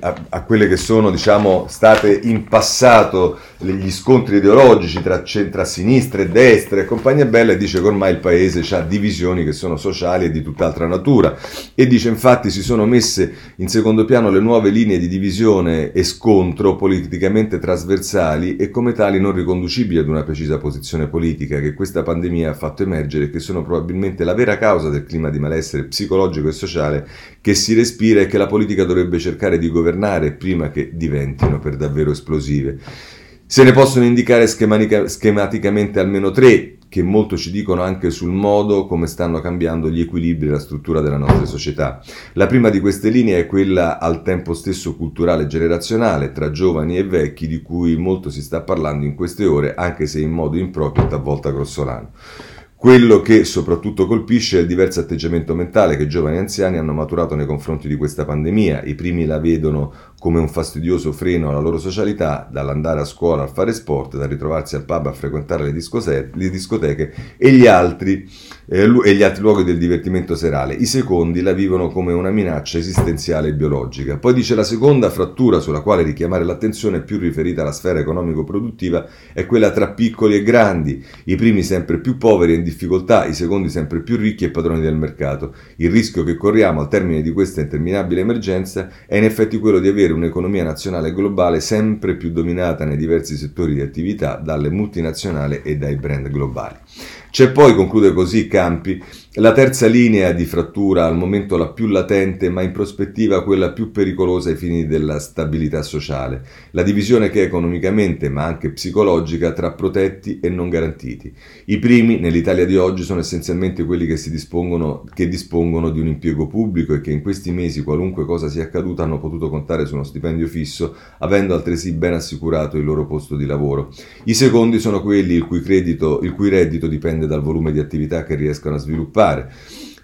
a, a, quelle che sono diciamo, state in passato gli scontri ideologici tra centro-sinistra e destra e compagnia bella e dice che ormai il paese ha divisioni che sono sociali e di tutt'altra natura. E dice infatti si sono messe in secondo piano le nuove linee di divisione e scontro politicamente trasversali e come tali non riconducibili ad una precisa posizione politica che questa pandemia ha fatto emergere e che sono probabilmente la vera causa del clima di malessere psicologico e sociale che si respira e che la politica dovrebbe cercare di governare prima che diventino per davvero esplosive. Se ne possono indicare schematicamente almeno tre che molto ci dicono anche sul modo come stanno cambiando gli equilibri e la struttura della nostra società. La prima di queste linee è quella al tempo stesso culturale e generazionale, tra giovani e vecchi, di cui molto si sta parlando in queste ore, anche se in modo improprio e talvolta grossolano. Quello che soprattutto colpisce è il diverso atteggiamento mentale che giovani e anziani hanno maturato nei confronti di questa pandemia. I primi la vedono come un fastidioso freno alla loro socialità, dall'andare a scuola a fare sport, dal ritrovarsi al pub a frequentare le, le discoteche e gli, altri, eh, e gli altri luoghi del divertimento serale. I secondi la vivono come una minaccia esistenziale e biologica. Poi dice la seconda frattura sulla quale richiamare l'attenzione più riferita alla sfera economico-produttiva è quella tra piccoli e grandi, i primi sempre più poveri e difficoltà, i secondi sempre più ricchi e padroni del mercato. Il rischio che corriamo al termine di questa interminabile emergenza è in effetti quello di avere un'economia nazionale e globale sempre più dominata nei diversi settori di attività dalle multinazionali e dai brand globali. C'è poi, conclude così Campi, la terza linea di frattura, al momento la più latente, ma in prospettiva quella più pericolosa ai fini della stabilità sociale, la divisione che è economicamente ma anche psicologica tra protetti e non garantiti. I primi, nell'Italia di oggi, sono essenzialmente quelli che, dispongono, che dispongono di un impiego pubblico e che in questi mesi, qualunque cosa sia accaduta, hanno potuto contare su uno stipendio fisso, avendo altresì ben assicurato il loro posto di lavoro. I secondi sono quelli il cui, credito, il cui reddito dipende dal volume di attività che riescono a sviluppare fare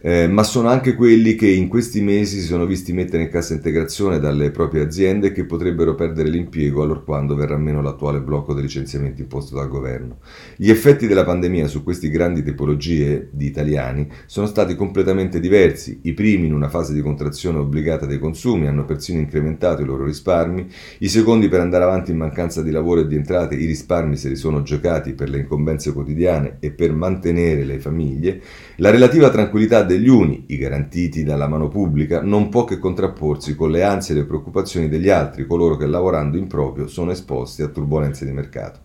eh, ma sono anche quelli che in questi mesi si sono visti mettere in cassa integrazione dalle proprie aziende che potrebbero perdere l'impiego allorquando verrà meno l'attuale blocco dei licenziamenti imposto dal governo. Gli effetti della pandemia su queste grandi tipologie di italiani sono stati completamente diversi. I primi, in una fase di contrazione obbligata dei consumi, hanno persino incrementato i loro risparmi, i secondi, per andare avanti in mancanza di lavoro e di entrate, i risparmi se li sono giocati per le incombenze quotidiane e per mantenere le famiglie. La relativa tranquillità degli uni, i garantiti dalla mano pubblica, non può che contrapporsi con le ansie e le preoccupazioni degli altri, coloro che lavorando in proprio sono esposti a turbulenze di mercato.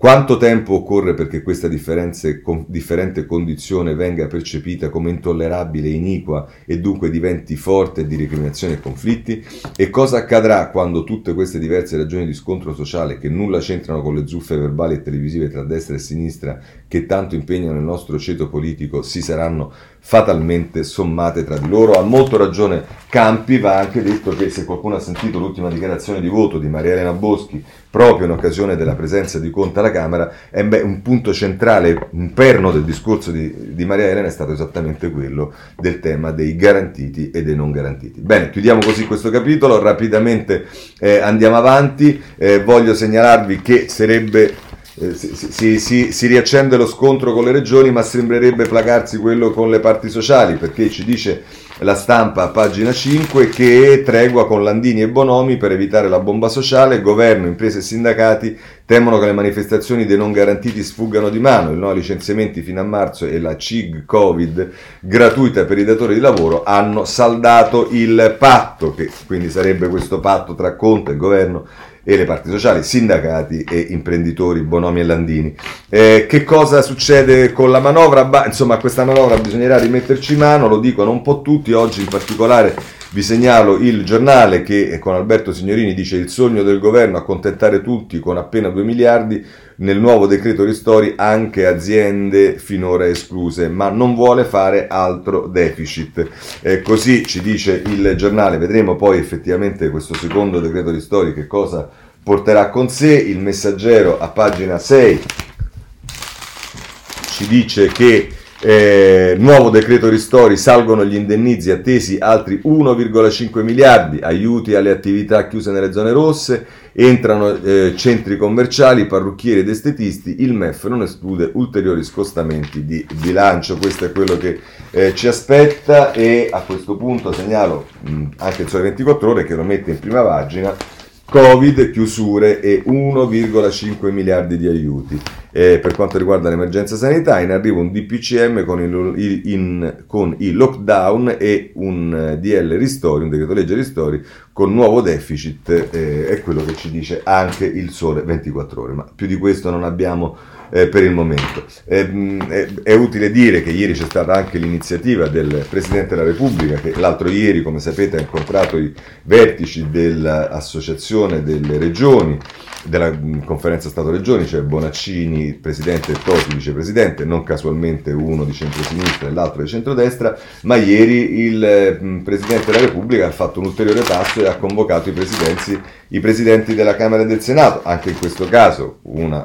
Quanto tempo occorre perché questa differente condizione venga percepita come intollerabile e iniqua e dunque diventi forte di recriminazioni e conflitti? E cosa accadrà quando tutte queste diverse ragioni di scontro sociale, che nulla c'entrano con le zuffe verbali e televisive tra destra e sinistra, che tanto impegnano il nostro ceto politico, si saranno fatalmente sommate tra di loro? Ha molto ragione Campi, va anche detto che se qualcuno ha sentito l'ultima dichiarazione di voto di Maria Elena Boschi, proprio in occasione della presenza di Conte alla Camera, eh beh, un punto centrale, un perno del discorso di, di, Maria Elena è stato esattamente quello del tema dei garantiti e dei non garantiti. Bene, chiudiamo così questo capitolo, rapidamente eh, andiamo avanti, eh, voglio segnalarvi che sarebbe eh, si, si, si, si, riaccende lo scontro con le regioni, ma sembrerebbe placarsi quello con le parti sociali, perché ci dice la stampa a pagina 5 che tregua con Landini e Bonomi per evitare la bomba sociale, governo, imprese e sindacati temono che le manifestazioni dei non garantiti sfuggano di mano, il no ai licenziamenti fino a marzo e la CIG Covid gratuita per i datori di lavoro hanno saldato il patto, che quindi sarebbe questo patto tra Conte, il governo e le parti sociali, sindacati e imprenditori, Bonomi e Landini. Eh, che cosa succede con la manovra? Bah, insomma, questa manovra bisognerà rimetterci mano, lo dicono un po' tutti, oggi in particolare vi segnalo il giornale che con Alberto Signorini dice il sogno del governo accontentare tutti con appena 2 miliardi, nel nuovo decreto ristori anche aziende finora escluse, ma non vuole fare altro deficit. Eh, così ci dice il giornale, vedremo poi effettivamente questo secondo decreto ristori che cosa porterà con sé. Il messaggero a pagina 6 ci dice che eh, nuovo decreto ristori, salgono gli indennizi attesi altri 1,5 miliardi, aiuti alle attività chiuse nelle zone rosse, entrano eh, centri commerciali, parrucchieri ed estetisti, il MEF non esclude ulteriori scostamenti di bilancio, questo è quello che eh, ci aspetta e a questo punto segnalo mh, anche il Sole 24 ore che lo mette in prima pagina Covid, chiusure e 1,5 miliardi di aiuti. E per quanto riguarda l'emergenza sanità, in arrivo un DPCM con il, in, con i lockdown e un DL ristori, un decreto legge ristori con nuovo deficit, eh, è quello che ci dice anche il sole 24 ore. Ma più di questo non abbiamo eh, per il momento. Eh, è, è, utile dire che ieri c'è stata anche l'iniziativa del Presidente della Repubblica che l'altro ieri, come sapete, ha incontrato i vertici dell'associazione delle regioni, della conferenza Stato-Regioni, cioè Bonaccini, presidente e Tosi, vicepresidente, non casualmente uno di centro-sinistra e l'altro di centrodestra, ma ieri il Presidente della Repubblica ha fatto un ulteriore passo e ha convocato i, i presidenti della Camera e del Senato, anche in questo caso una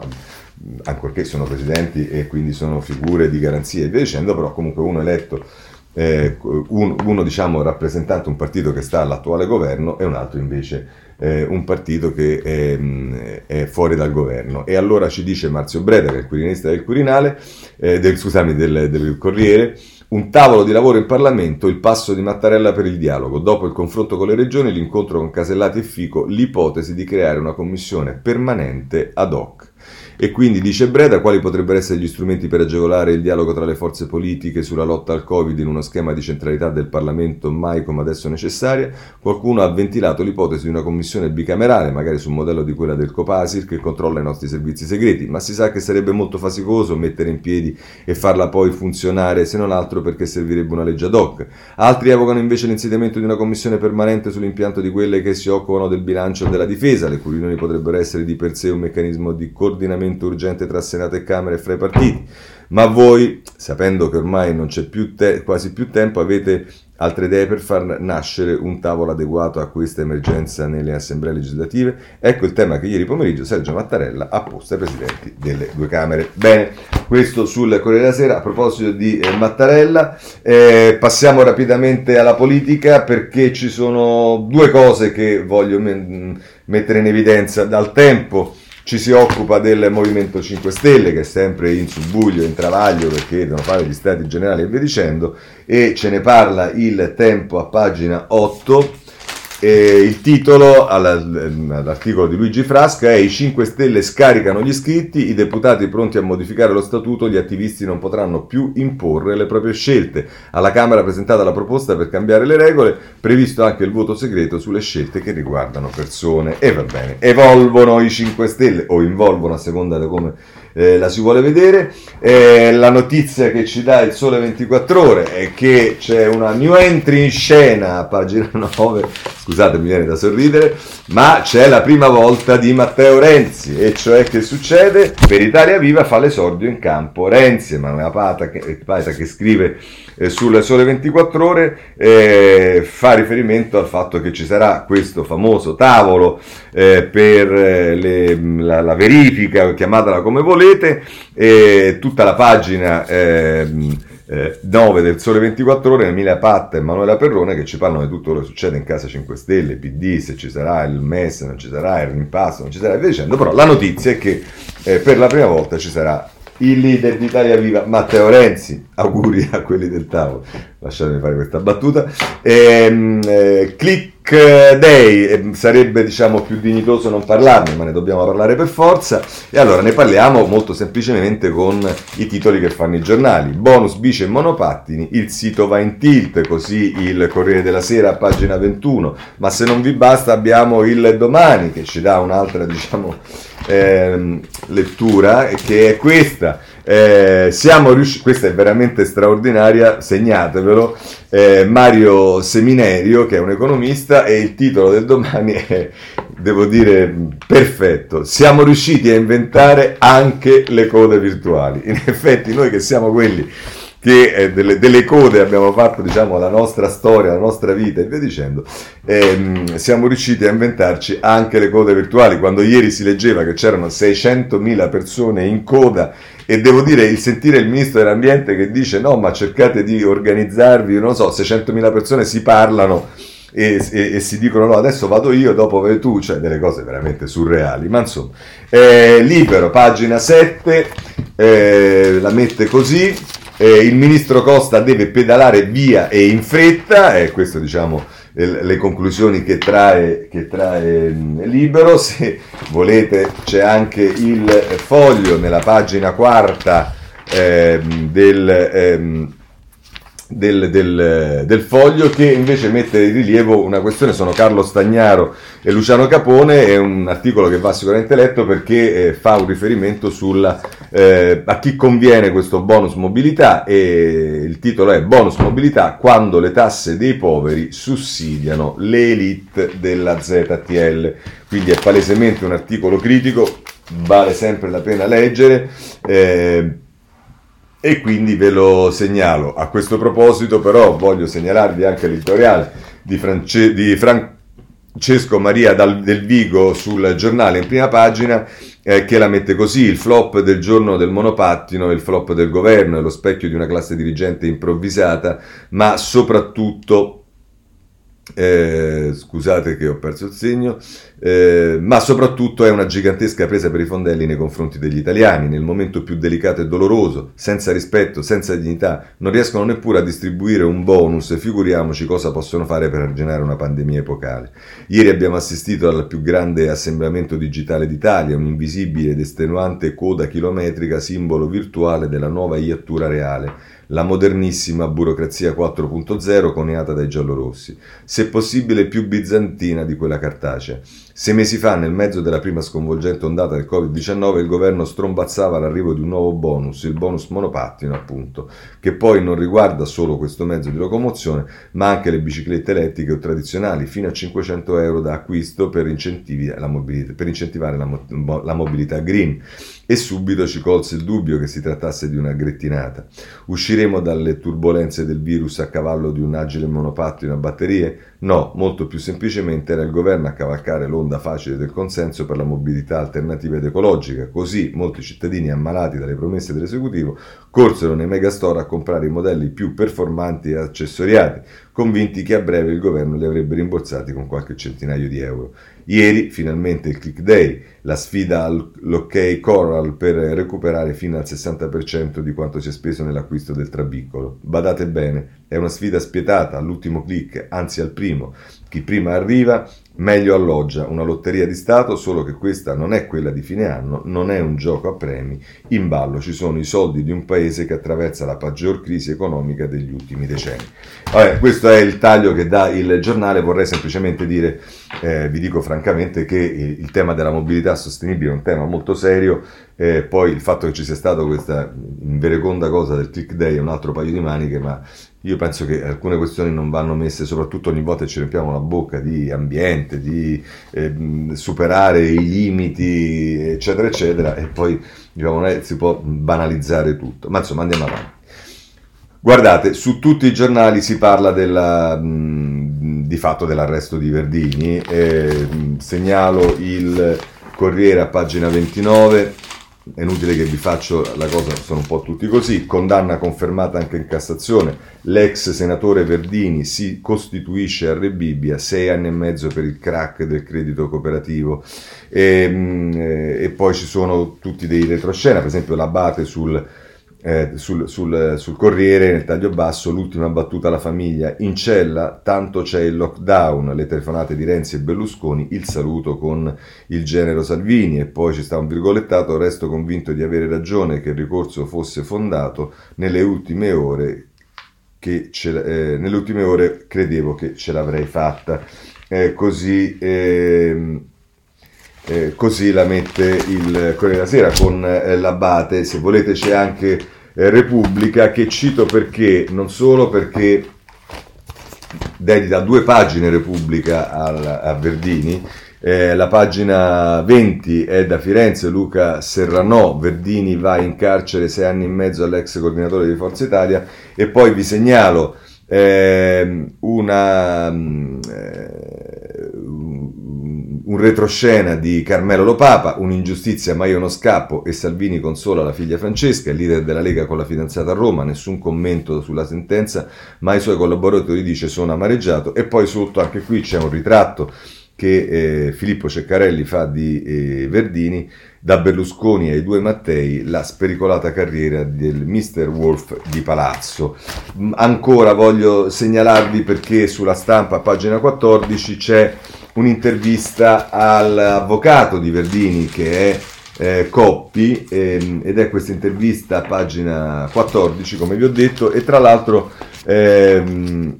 ancorché sono presidenti e quindi sono figure di garanzia e via dicendo, però comunque uno eletto eh, un, uno diciamo rappresentante un partito che sta all'attuale governo e un altro invece eh, un partito che è, è, fuori dal governo. E allora ci dice Marzio Breda, che è il quirinista del Quirinale, eh, del, scusami, del, del Corriere, un tavolo di lavoro in Parlamento, il passo di Mattarella per il dialogo. Dopo il confronto con le regioni, l'incontro con Casellati e Fico, l'ipotesi di creare una commissione permanente ad hoc. E quindi dice Breda quali potrebbero essere gli strumenti per agevolare il dialogo tra le forze politiche sulla lotta al Covid in uno schema di centralità del Parlamento mai come adesso necessaria. Qualcuno ha ventilato l'ipotesi di una commissione bicamerale, magari sul modello di quella del Copasir, che controlla i nostri servizi segreti, ma si sa che sarebbe molto faticoso mettere in piedi e farla poi funzionare, se non altro perché servirebbe una legge ad hoc. Altri evocano invece l'insediamento di una commissione permanente sull'impianto di quelle che si occupano del bilancio della difesa, le cui riunioni potrebbero essere di per sé un meccanismo di coordinamento coordinamento urgente tra Senato e Camera e fra i partiti. Ma voi, sapendo che ormai non c'è più te- quasi più tempo, avete altre idee per far nascere un tavolo adeguato a questa emergenza nelle assemblee legislative? Ecco il tema che ieri pomeriggio Sergio Mattarella ha posto ai presidenti delle due Camere. Bene, questo sul Corriere della Sera. A proposito di eh, Mattarella, eh, passiamo rapidamente alla politica perché ci sono due cose che voglio me- mettere in evidenza dal tempo ci si occupa del Movimento 5 Stelle che è sempre in subbuglio, in travaglio perché devono fare gli stati generali e via dicendo e ce ne parla il tempo a pagina 8 eh, il titolo all'articolo di Luigi Frasca è I 5 Stelle scaricano gli iscritti, i deputati pronti a modificare lo statuto, gli attivisti non potranno più imporre le proprie scelte. Alla Camera presentata la proposta per cambiare le regole, previsto anche il voto segreto sulle scelte che riguardano persone. E va bene, evolvono i 5 Stelle o involvono a seconda di come eh, la si vuole vedere. Eh, la notizia che ci dà il Sole 24 Ore è che c'è una new entry in scena a pagina *laughs* 9, scusate mi viene da sorridere, ma c'è la prima volta di Matteo Renzi, e cioè che succede? Per Italia Viva fa l'esordio in campo Renzi, Emanuela Pata che, Pata che scrive eh, sul Sole 24 Ore eh, fa riferimento al fatto che ci sarà questo famoso tavolo eh, per eh, le, la, la, verifica, chiamatela come volete, e tutta la pagina ehm, eh, 9 del Sole 24 Ore, Emilia Patta e Emanuela Perrone che ci parlano di tutto quello che succede in casa 5 Stelle, PD, se ci sarà il MES, non ci sarà il rimpasto, non ci sarà e via dicendo, però la notizia è che eh, per la prima volta ci sarà il leader di Italia Viva, Matteo Renzi, auguri a quelli del tavolo, lasciatemi fare questa battuta, ehm, eh, click day, eh, sarebbe diciamo più dignitoso non parlarne, ma ne dobbiamo parlare per forza, e allora ne parliamo molto semplicemente con i titoli che fanno i giornali, bonus, bici e monopattini, il sito va in tilt, così il Corriere della Sera pagina 21, ma se non vi basta abbiamo il domani che ci dà un'altra *laughs* diciamo eh, lettura che è questa. Eh, siamo riusciti, questa è veramente straordinaria, segnatevelo, eh, Mario Seminerio che è un economista e il titolo del domani è, devo dire, perfetto, siamo riusciti a inventare anche le code virtuali. In effetti noi che siamo quelli che eh, delle, delle, code abbiamo fatto diciamo la nostra storia, la nostra vita e via dicendo, ehm, siamo riusciti a inventarci anche le code virtuali. Quando ieri si leggeva che c'erano 600.000 persone in coda e devo dire il sentire il ministro dell'ambiente che dice no ma cercate di organizzarvi, non so, 600.000 persone si parlano. E, e, e, si dicono no adesso vado io dopo vai tu cioè delle cose veramente surreali ma insomma eh, libero pagina 7 eh, la mette così eh, il ministro Costa deve pedalare via e in fretta, e questo diciamo le conclusioni che trae, che trae mm, Libero, se volete c'è anche il foglio nella pagina quarta eh, del... Eh, del, del, del, foglio che invece mette in rilievo una questione, sono Carlo Stagnaro e Luciano Capone, è un articolo che va sicuramente letto perché eh, fa un riferimento sulla eh, a chi conviene questo bonus mobilità e il titolo è bonus mobilità quando le tasse dei poveri sussidiano le elite della ZTL. Quindi è palesemente un articolo critico, vale sempre la pena leggere. Eh, e quindi ve lo segnalo. A questo proposito però voglio segnalarvi anche l'editoriale di, France- di Francesco Maria Dal- del Vigo sul giornale in prima pagina eh, che la mette così, il flop del giorno del monopattino, il flop del governo, è lo specchio di una classe dirigente improvvisata, ma soprattutto eh, scusate che ho perso il segno, eh, ma soprattutto è una gigantesca presa per i fondelli nei confronti degli italiani, nel momento più delicato e doloroso, senza rispetto, senza dignità, non riescono neppure a distribuire un bonus, figuriamoci cosa possono fare per arginare una pandemia epocale. Ieri abbiamo assistito al più grande assemblamento digitale d'Italia, un'invisibile ed estenuante coda chilometrica, simbolo virtuale della nuova iattura reale la modernissima burocrazia 4.0 coniata dai giallorossi, se possibile più bizantina di quella cartacea. Sei mesi fa, nel mezzo della prima sconvolgente ondata del Covid-19, il governo strombazzava l'arrivo di un nuovo bonus, il bonus monopattino appunto, che poi non riguarda solo questo mezzo di locomozione, ma anche le biciclette elettriche o tradizionali, fino a 500 euro da acquisto per, per incentivare la mobilità green e subito ci colse il dubbio che si trattasse di una grettinata. Usciremo dalle turbulenze del virus a cavallo di un agile monopattino a batterie? No, molto più semplicemente era il governo a cavalcare l'onda facile del consenso per la mobilità alternativa ed ecologica. Così molti cittadini ammalati dalle promesse dell'esecutivo corsero nei megastore a comprare i modelli più performanti e accessoriati, convinti che a breve il governo li avrebbe rimborsati con qualche centinaio di euro. Ieri finalmente il click day, la sfida all'ok Coral per recuperare fino al 60% di quanto si è speso nell'acquisto del trabiccolo. Badate bene, è una sfida spietata all'ultimo click, anzi al primo. Chi prima arriva Meglio alloggia, una lotteria di Stato, solo che questa non è quella di fine anno, non è un gioco a premi, in ballo ci sono i soldi di un paese che attraversa la peggior crisi economica degli ultimi decenni. Vabbè, questo è il taglio che dà il giornale, vorrei semplicemente dire, eh, vi dico francamente che il tema della mobilità sostenibile è un tema molto serio, eh, poi il fatto che ci sia stata questa invereconda cosa del click day è un altro paio di maniche, ma io penso che alcune questioni non vanno messe, soprattutto ogni volta ci riempiamo la bocca di ambiente, di eh, superare i limiti, eccetera, eccetera, e poi diciamo, non è, si può banalizzare tutto. Ma insomma, andiamo avanti. Guardate, su tutti i giornali si parla della, mh, di fatto dell'arresto di Verdini. Eh, segnalo il Corriere a pagina 29 è inutile che vi faccio la cosa, sono un po' tutti così, condanna confermata anche in Cassazione, l'ex senatore Verdini si costituisce a Rebibbia, sei anni e mezzo per il crack del credito cooperativo. E, mm, eh, e poi ci sono tutti dei retroscena, per esempio l'abate sul eh, sul, sul, sul, Corriere, nel taglio basso, l'ultima battuta alla famiglia, in cella, tanto c'è il lockdown, le telefonate di Renzi e Berlusconi, il saluto con il genero Salvini e poi ci sta un virgolettato, resto convinto di avere ragione che il ricorso fosse fondato nelle ultime ore, che ce, eh, nelle ultime ore credevo che ce l'avrei fatta. Eh, così... Eh, eh, così la mette il Corriere della Sera con eh, l'Abate, se volete c'è anche eh, Repubblica che cito perché, non solo perché dedica due pagine Repubblica al, a Verdini, eh, la pagina 20 è da Firenze, Luca Serranò, Verdini va in carcere sei anni e mezzo all'ex coordinatore di Forza Italia e poi vi segnalo eh, una, eh, un retroscena di Carmelo Lopapa, un'ingiustizia ma io non scappo e Salvini consola la figlia Francesca, il leader della Lega con la fidanzata a Roma, nessun commento sulla sentenza, ma i suoi collaboratori dice sono amareggiato e poi sotto anche qui c'è un ritratto che eh, Filippo Ceccarelli fa di eh, Verdini, da Berlusconi ai due Mattei, la spericolata carriera del Mr. Wolf di Palazzo. Ancora voglio segnalarvi perché sulla stampa, pagina 14, c'è un'intervista all'avvocato di Verdini che è eh, Coppi ehm, ed è questa intervista pagina 14 come vi ho detto e tra l'altro ehm,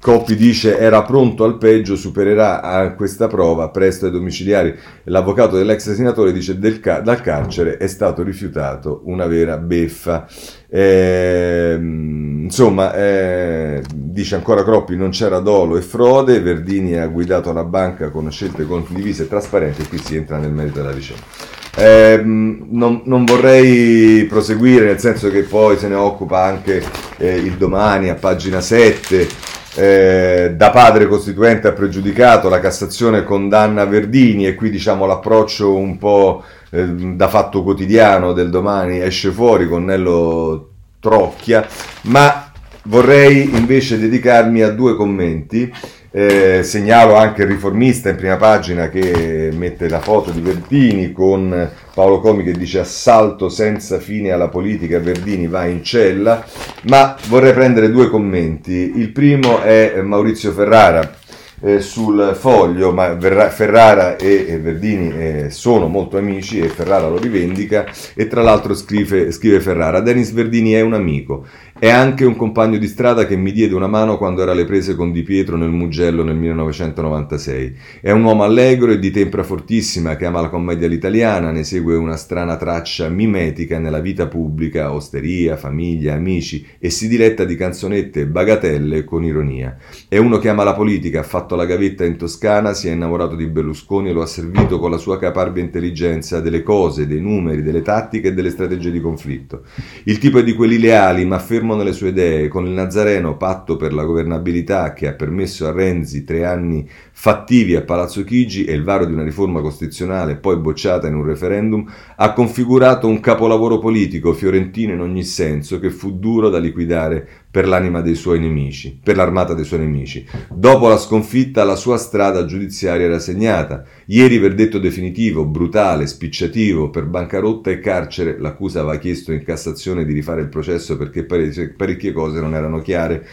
Coppi dice era pronto al peggio, supererà questa prova presto ai domiciliari. L'avvocato dell'ex senatore dice del ca- dal carcere è stato rifiutato una vera beffa. Eh, insomma, eh, dice ancora Croppi, non c'era dolo e frode, Verdini ha guidato la banca con scelte condivise e trasparenti qui si entra nel merito della vicenda. Eh, non, non, vorrei proseguire, nel senso che poi se ne occupa anche eh, il domani a pagina 7. Eh, da padre costituente ha pregiudicato, la Cassazione condanna Verdini e qui diciamo l'approccio un po' eh, da fatto quotidiano del domani esce fuori con Nello Trocchia, ma vorrei invece dedicarmi a due commenti. Eh, segnalo anche il riformista in prima pagina che mette la foto di Verdini con Paolo Comi che dice assalto senza fine alla politica, Verdini va in cella, ma vorrei prendere due commenti. Il primo è Maurizio Ferrara eh, sul foglio, ma Verra- Ferrara e, Verdini eh, sono molto amici e Ferrara lo rivendica e tra l'altro scrive, scrive Ferrara, Denis Verdini è un amico è anche un compagno di strada che mi diede una mano quando era alle prese con Di Pietro nel Mugello nel 1996. È un uomo allegro e di tempra fortissima che ama la commedia all'italiana, ne segue una strana traccia mimetica nella vita pubblica, osteria, famiglia, amici e si diletta di canzonette bagatelle con ironia. È uno che ama la politica, ha fatto la gavetta in Toscana, si è innamorato di Berlusconi e lo ha servito con la sua caparbia intelligenza delle cose, dei numeri, delle tattiche e delle strategie di conflitto. Il tipo è di quelli leali ma fermo fermo nelle sue idee, con il Nazareno patto per la governabilità che ha permesso a Renzi tre anni fattivi a Palazzo Chigi e il varo di una riforma costituzionale poi bocciata in un referendum, ha configurato un capolavoro politico fiorentino in ogni senso che fu duro da liquidare per l'anima dei suoi nemici, per l'armata dei suoi nemici. Dopo la sconfitta la sua strada giudiziaria era segnata. Ieri verdetto definitivo, brutale, spicciativo, per bancarotta e carcere, l'accusa aveva chiesto in Cassazione di rifare il processo perché parecchie cose non erano chiare,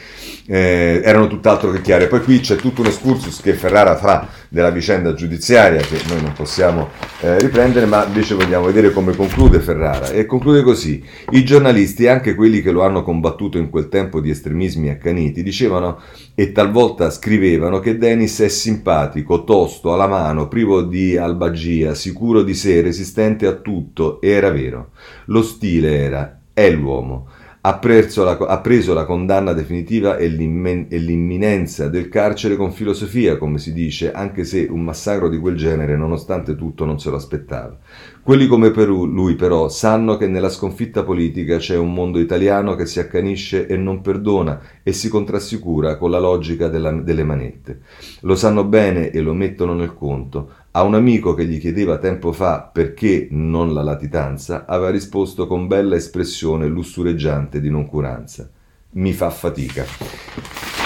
eh, erano tutt'altro che chiare. Poi qui c'è tutto un excursus che Ferrara fa della vicenda giudiziaria che noi non possiamo eh, riprendere, ma invece vogliamo vedere come conclude Ferrara. E conclude così: i giornalisti, anche quelli che lo hanno combattuto in quel tempo di estremismi accaniti, dicevano e talvolta scrivevano che Denis è simpatico, tosto, alla mano, privo di albagia, sicuro di sé, resistente a tutto, e era vero. Lo stile era, è l'uomo ha preso, la, ha preso la condanna definitiva e, e l'imminenza del carcere con filosofia, come si dice, anche se un massacro di quel genere, nonostante tutto, non se lo aspettava. Quelli come Perù, lui però, sanno che nella sconfitta politica c'è un mondo italiano che si accanisce e non perdona e si contrassicura con la logica della, delle manette. Lo sanno bene e lo mettono nel conto. A un amico che gli chiedeva tempo fa perché non la latitanza, aveva risposto con bella espressione lussureggiante di noncuranza. Mi fa fatica.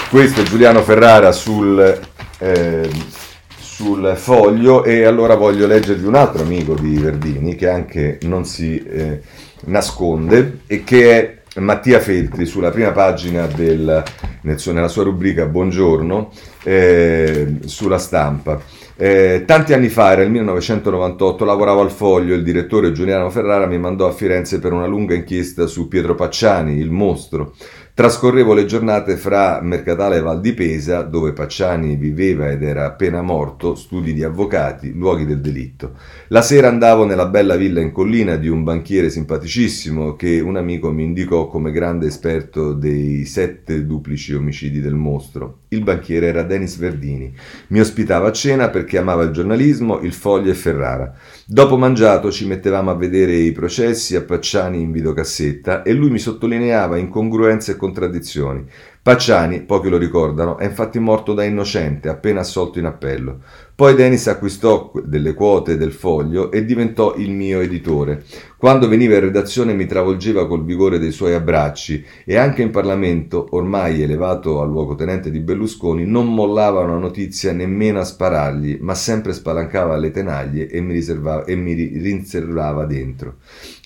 Questo è Giuliano Ferrara sul, eh, sul foglio e allora voglio leggervi un altro amico di Verdini che anche non si eh, nasconde e che è Mattia Feltri sulla prima pagina del, nella sua rubrica Buongiorno eh, sulla stampa. Eh, tanti anni fa, era il 1998, lavoravo al Foglio, il direttore Giuliano Ferrara mi mandò a Firenze per una lunga inchiesta su Pietro Pacciani, il mostro. Trascorrevo le giornate fra Mercatale e Val di Pesa, dove Pacciani viveva ed era appena morto, studi di avvocati, luoghi del delitto. La sera andavo nella bella villa in collina di un banchiere simpaticissimo che un amico mi indicò come grande esperto dei sette duplici omicidi del mostro. Il banchiere era Denis Verdini. Mi ospitava a cena perché amava il giornalismo, il foglio e Ferrara. Dopo mangiato ci mettevamo a vedere i processi a Pacciani in videocassetta e lui mi sottolineava incongruenze e contraddizioni. Pacciani, pochi lo ricordano, è infatti morto da innocente, appena assolto in appello. Poi Dennis acquistò delle quote del foglio e diventò il mio editore. Quando veniva in redazione mi travolgeva col vigore dei suoi abbracci e anche in Parlamento, ormai elevato al luogotenente di Berlusconi, non mollava una notizia nemmeno a sparargli, ma sempre spalancava le tenaglie e mi, e mi rinserrava dentro.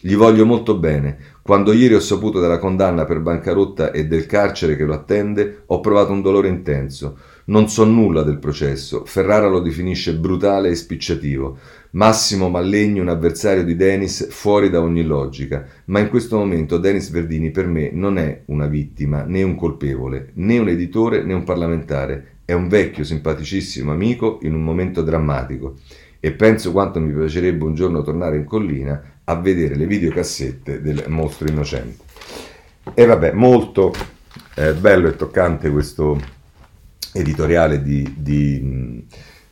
Gli voglio molto bene, quando ieri ho saputo della condanna per bancarotta e del carcere che lo attende, ho provato un dolore intenso. Non so nulla del processo. Ferrara lo definisce brutale e spicciativo. Massimo Mallegni, un avversario di Denis, fuori da ogni logica. Ma in questo momento Denis Verdini per me non è una vittima, né un colpevole, né un editore, né un parlamentare. È un vecchio, simpaticissimo amico in un momento drammatico. E penso quanto mi piacerebbe un giorno tornare in collina a vedere le videocassette del mostro innocente. E vabbè, molto eh, bello e toccante questo editoriale di, di,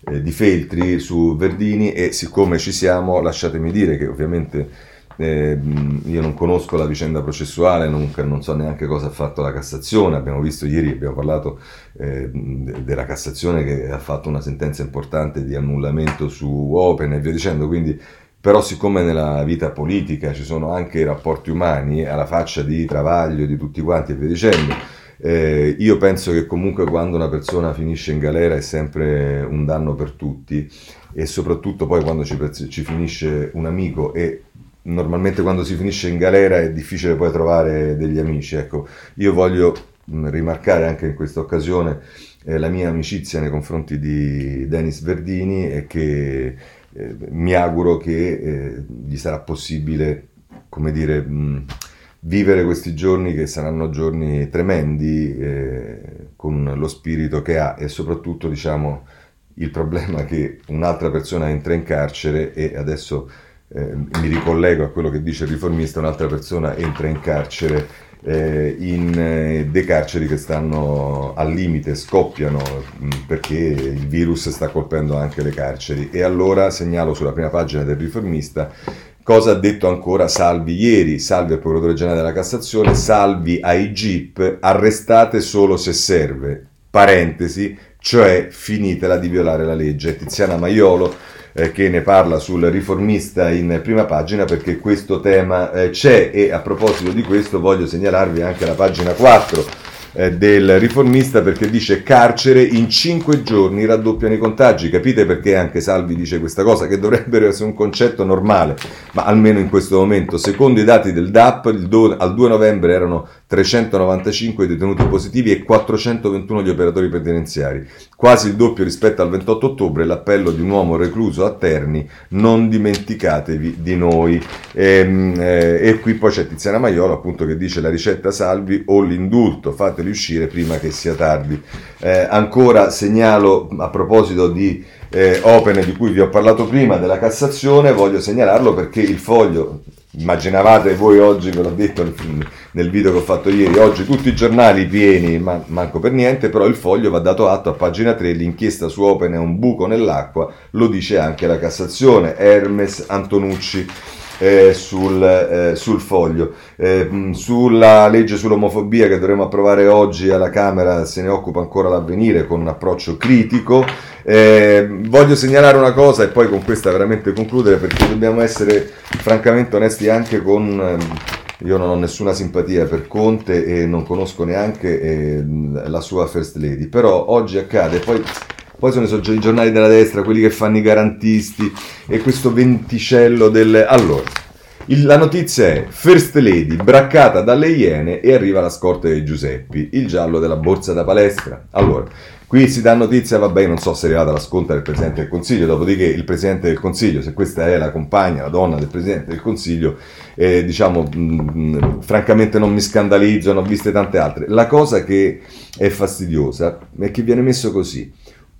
eh, di, Feltri su Verdini e siccome ci siamo lasciatemi dire che ovviamente eh, io non conosco la vicenda processuale, non, non, so neanche cosa ha fatto la Cassazione, abbiamo visto ieri, abbiamo parlato eh, della Cassazione che ha fatto una sentenza importante di annullamento su Open e via dicendo, quindi però siccome nella vita politica ci sono anche i rapporti umani, alla faccia di Travaglio, di tutti quanti e via dicendo, eh, io penso che comunque quando una persona finisce in galera è sempre un danno per tutti e soprattutto poi quando ci, ci finisce un amico e normalmente quando si finisce in galera è difficile poi trovare degli amici. Ecco, io voglio rimarcare anche in questa occasione eh, la mia amicizia nei confronti di Denis Verdini e che eh, mi auguro che eh, gli sarà possibile, come dire, mh, vivere questi giorni che saranno giorni tremendi eh, con lo spirito che ha e soprattutto, diciamo, il problema che un'altra persona entra in carcere e adesso eh, mi ricollego a quello che dice il riformista, un'altra persona entra in carcere eh, in eh, dei carceri che stanno al limite, scoppiano mh, mm, perché il virus sta colpendo anche le carceri. E allora segnalo sulla prima pagina del riformista cosa ha detto ancora Salvi ieri, Salvi al procuratore generale della Cassazione, Salvi ai GIP, arrestate solo se serve, parentesi, cioè finitela di violare la legge. Tiziana Maiolo eh, che ne parla sul riformista in prima pagina perché questo tema eh, c'è e a proposito di questo voglio segnalarvi anche la pagina 4 eh, del riformista perché dice carcere in 5 giorni raddoppiano i contagi. Capite perché anche Salvi dice questa cosa? Che dovrebbe essere un concetto normale, ma almeno in questo momento. Secondo i dati del DAP, do, al 2 novembre erano 395 i detenuti positivi e 421 gli operatori penitenziari, quasi il doppio rispetto al 28 ottobre. L'appello di un uomo recluso a Terni, non dimenticatevi di noi. E, ehm, eh, e qui poi c'è Tiziana Maiolo appunto che dice la ricetta Salvi o l'indulto, fateli uscire prima che sia tardi. Eh, ancora segnalo a proposito di eh, Open di cui vi ho parlato prima della Cassazione, voglio segnalarlo perché il foglio immaginavate voi oggi, ve l'ho detto nel video che ho fatto ieri, oggi tutti i giornali pieni, ma manco per niente, però il foglio va dato atto a pagina 3, l'inchiesta su Open è un buco nell'acqua, lo dice anche la Cassazione, Hermes Antonucci. Eh, sul, eh, sul, foglio. Eh, sulla legge sull'omofobia che dovremo approvare oggi alla Camera se ne occupa ancora l'avvenire con un approccio critico. Eh, voglio segnalare una cosa e poi con questa veramente concludere perché dobbiamo essere francamente onesti anche con... Ehm, io non ho nessuna simpatia per Conte e non conosco neanche eh, la sua First Lady, però oggi accade, poi, poi sono i giornali della destra, quelli che fanno i garantisti e questo venticello del... Allora, il, la notizia è First Lady braccata dalle iene e arriva la scorta dei Giuseppi, il giallo della borsa da palestra. Allora, Qui si dà notizia, vabbè, non so se è arrivata la sconta del Presidente del Consiglio, dopodiché il Presidente del Consiglio, se questa è la compagna, la donna del Presidente del Consiglio, eh, diciamo, mh, francamente non mi scandalizzo, ne ho viste tante altre. La cosa che è fastidiosa è che viene messo così,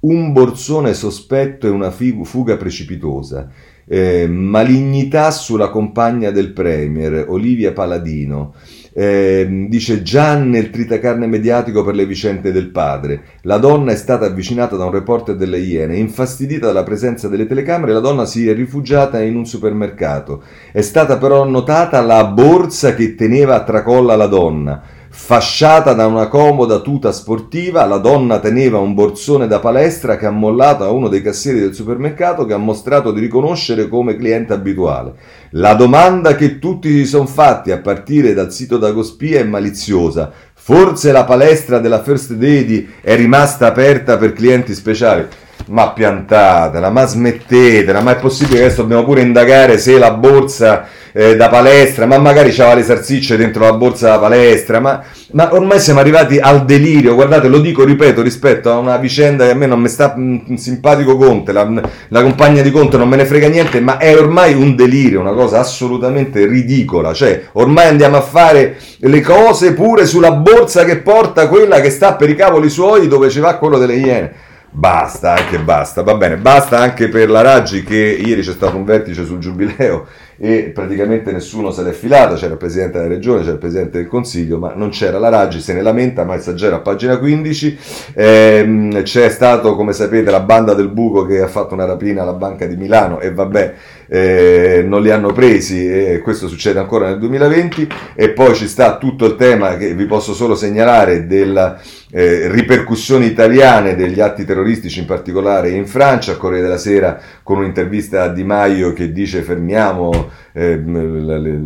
un borsone sospetto e una fuga precipitosa, eh, malignità sulla compagna del Premier, Olivia Paladino, eh, dice già nel tritacarne mediatico per le vicende del padre. La donna è stata avvicinata da un reporter delle Iene, infastidita dalla presenza delle telecamere, la donna si è rifugiata in un supermercato. È stata però notata la borsa che teneva a tracolla la donna. Fasciata da una comoda tuta sportiva, la donna teneva un borsone da palestra che ha mollato a uno dei cassieri del supermercato che ha mostrato di riconoscere come cliente abituale. La domanda che tutti si sono fatti a partire dal sito d'Agospia è maliziosa. Forse la palestra della First Lady è rimasta aperta per clienti speciali. Ma piantatela, ma smettetela, ma è possibile che adesso dobbiamo pure indagare se la borsa eh, da palestra, ma magari c'aveva le salsicce dentro la borsa da palestra, ma, ma, ormai siamo arrivati al delirio, guardate, lo dico, ripeto, rispetto a una vicenda che a me non mi sta mh, mm, simpatico Conte, la, la compagna di Conte non me ne frega niente, ma è ormai un delirio, una cosa assolutamente ridicola, cioè ormai andiamo a fare le cose pure sulla borsa che porta quella che sta per i cavoli suoi dove ci va quello delle iene. Basta, anche basta, va bene, basta anche per la Raggi che ieri c'è stato un vertice sul giubileo e praticamente nessuno se l'è filato, c'era il Presidente della Regione, c'era il Presidente del Consiglio, ma non c'era la Raggi, se ne lamenta, ma il Saggero a pagina 15, ehm, c'è stato come sapete la banda del buco che ha fatto una rapina alla Banca di Milano e vabbè, eh, non li hanno presi e questo succede ancora nel 2020 e poi ci sta tutto il tema che vi posso solo segnalare della eh, ripercussioni italiane degli atti terroristici, in particolare in Francia, Corriere della Sera con un'intervista a Di Maio che dice fermiamo eh, le, le,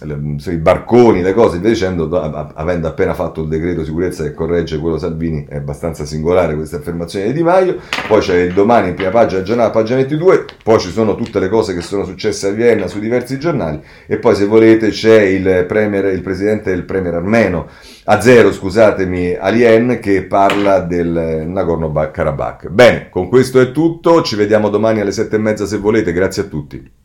le, i barconi, le cose, via dicendo, avendo appena fatto il decreto sicurezza che corregge quello Salvini, è abbastanza singolare questa affermazione di Di Maio, poi c'è il domani in prima pagina, giornale, pagina 22, poi ci sono tutte le cose che sono successe a Vienna su diversi giornali e poi se volete c'è il, premier, il presidente del premier armeno, a zero, scusatemi, Alien, che parla del Nagorno-Karabakh. Bene, con questo è tutto, ci vediamo domani alle sette e mezza se volete, grazie a tutti.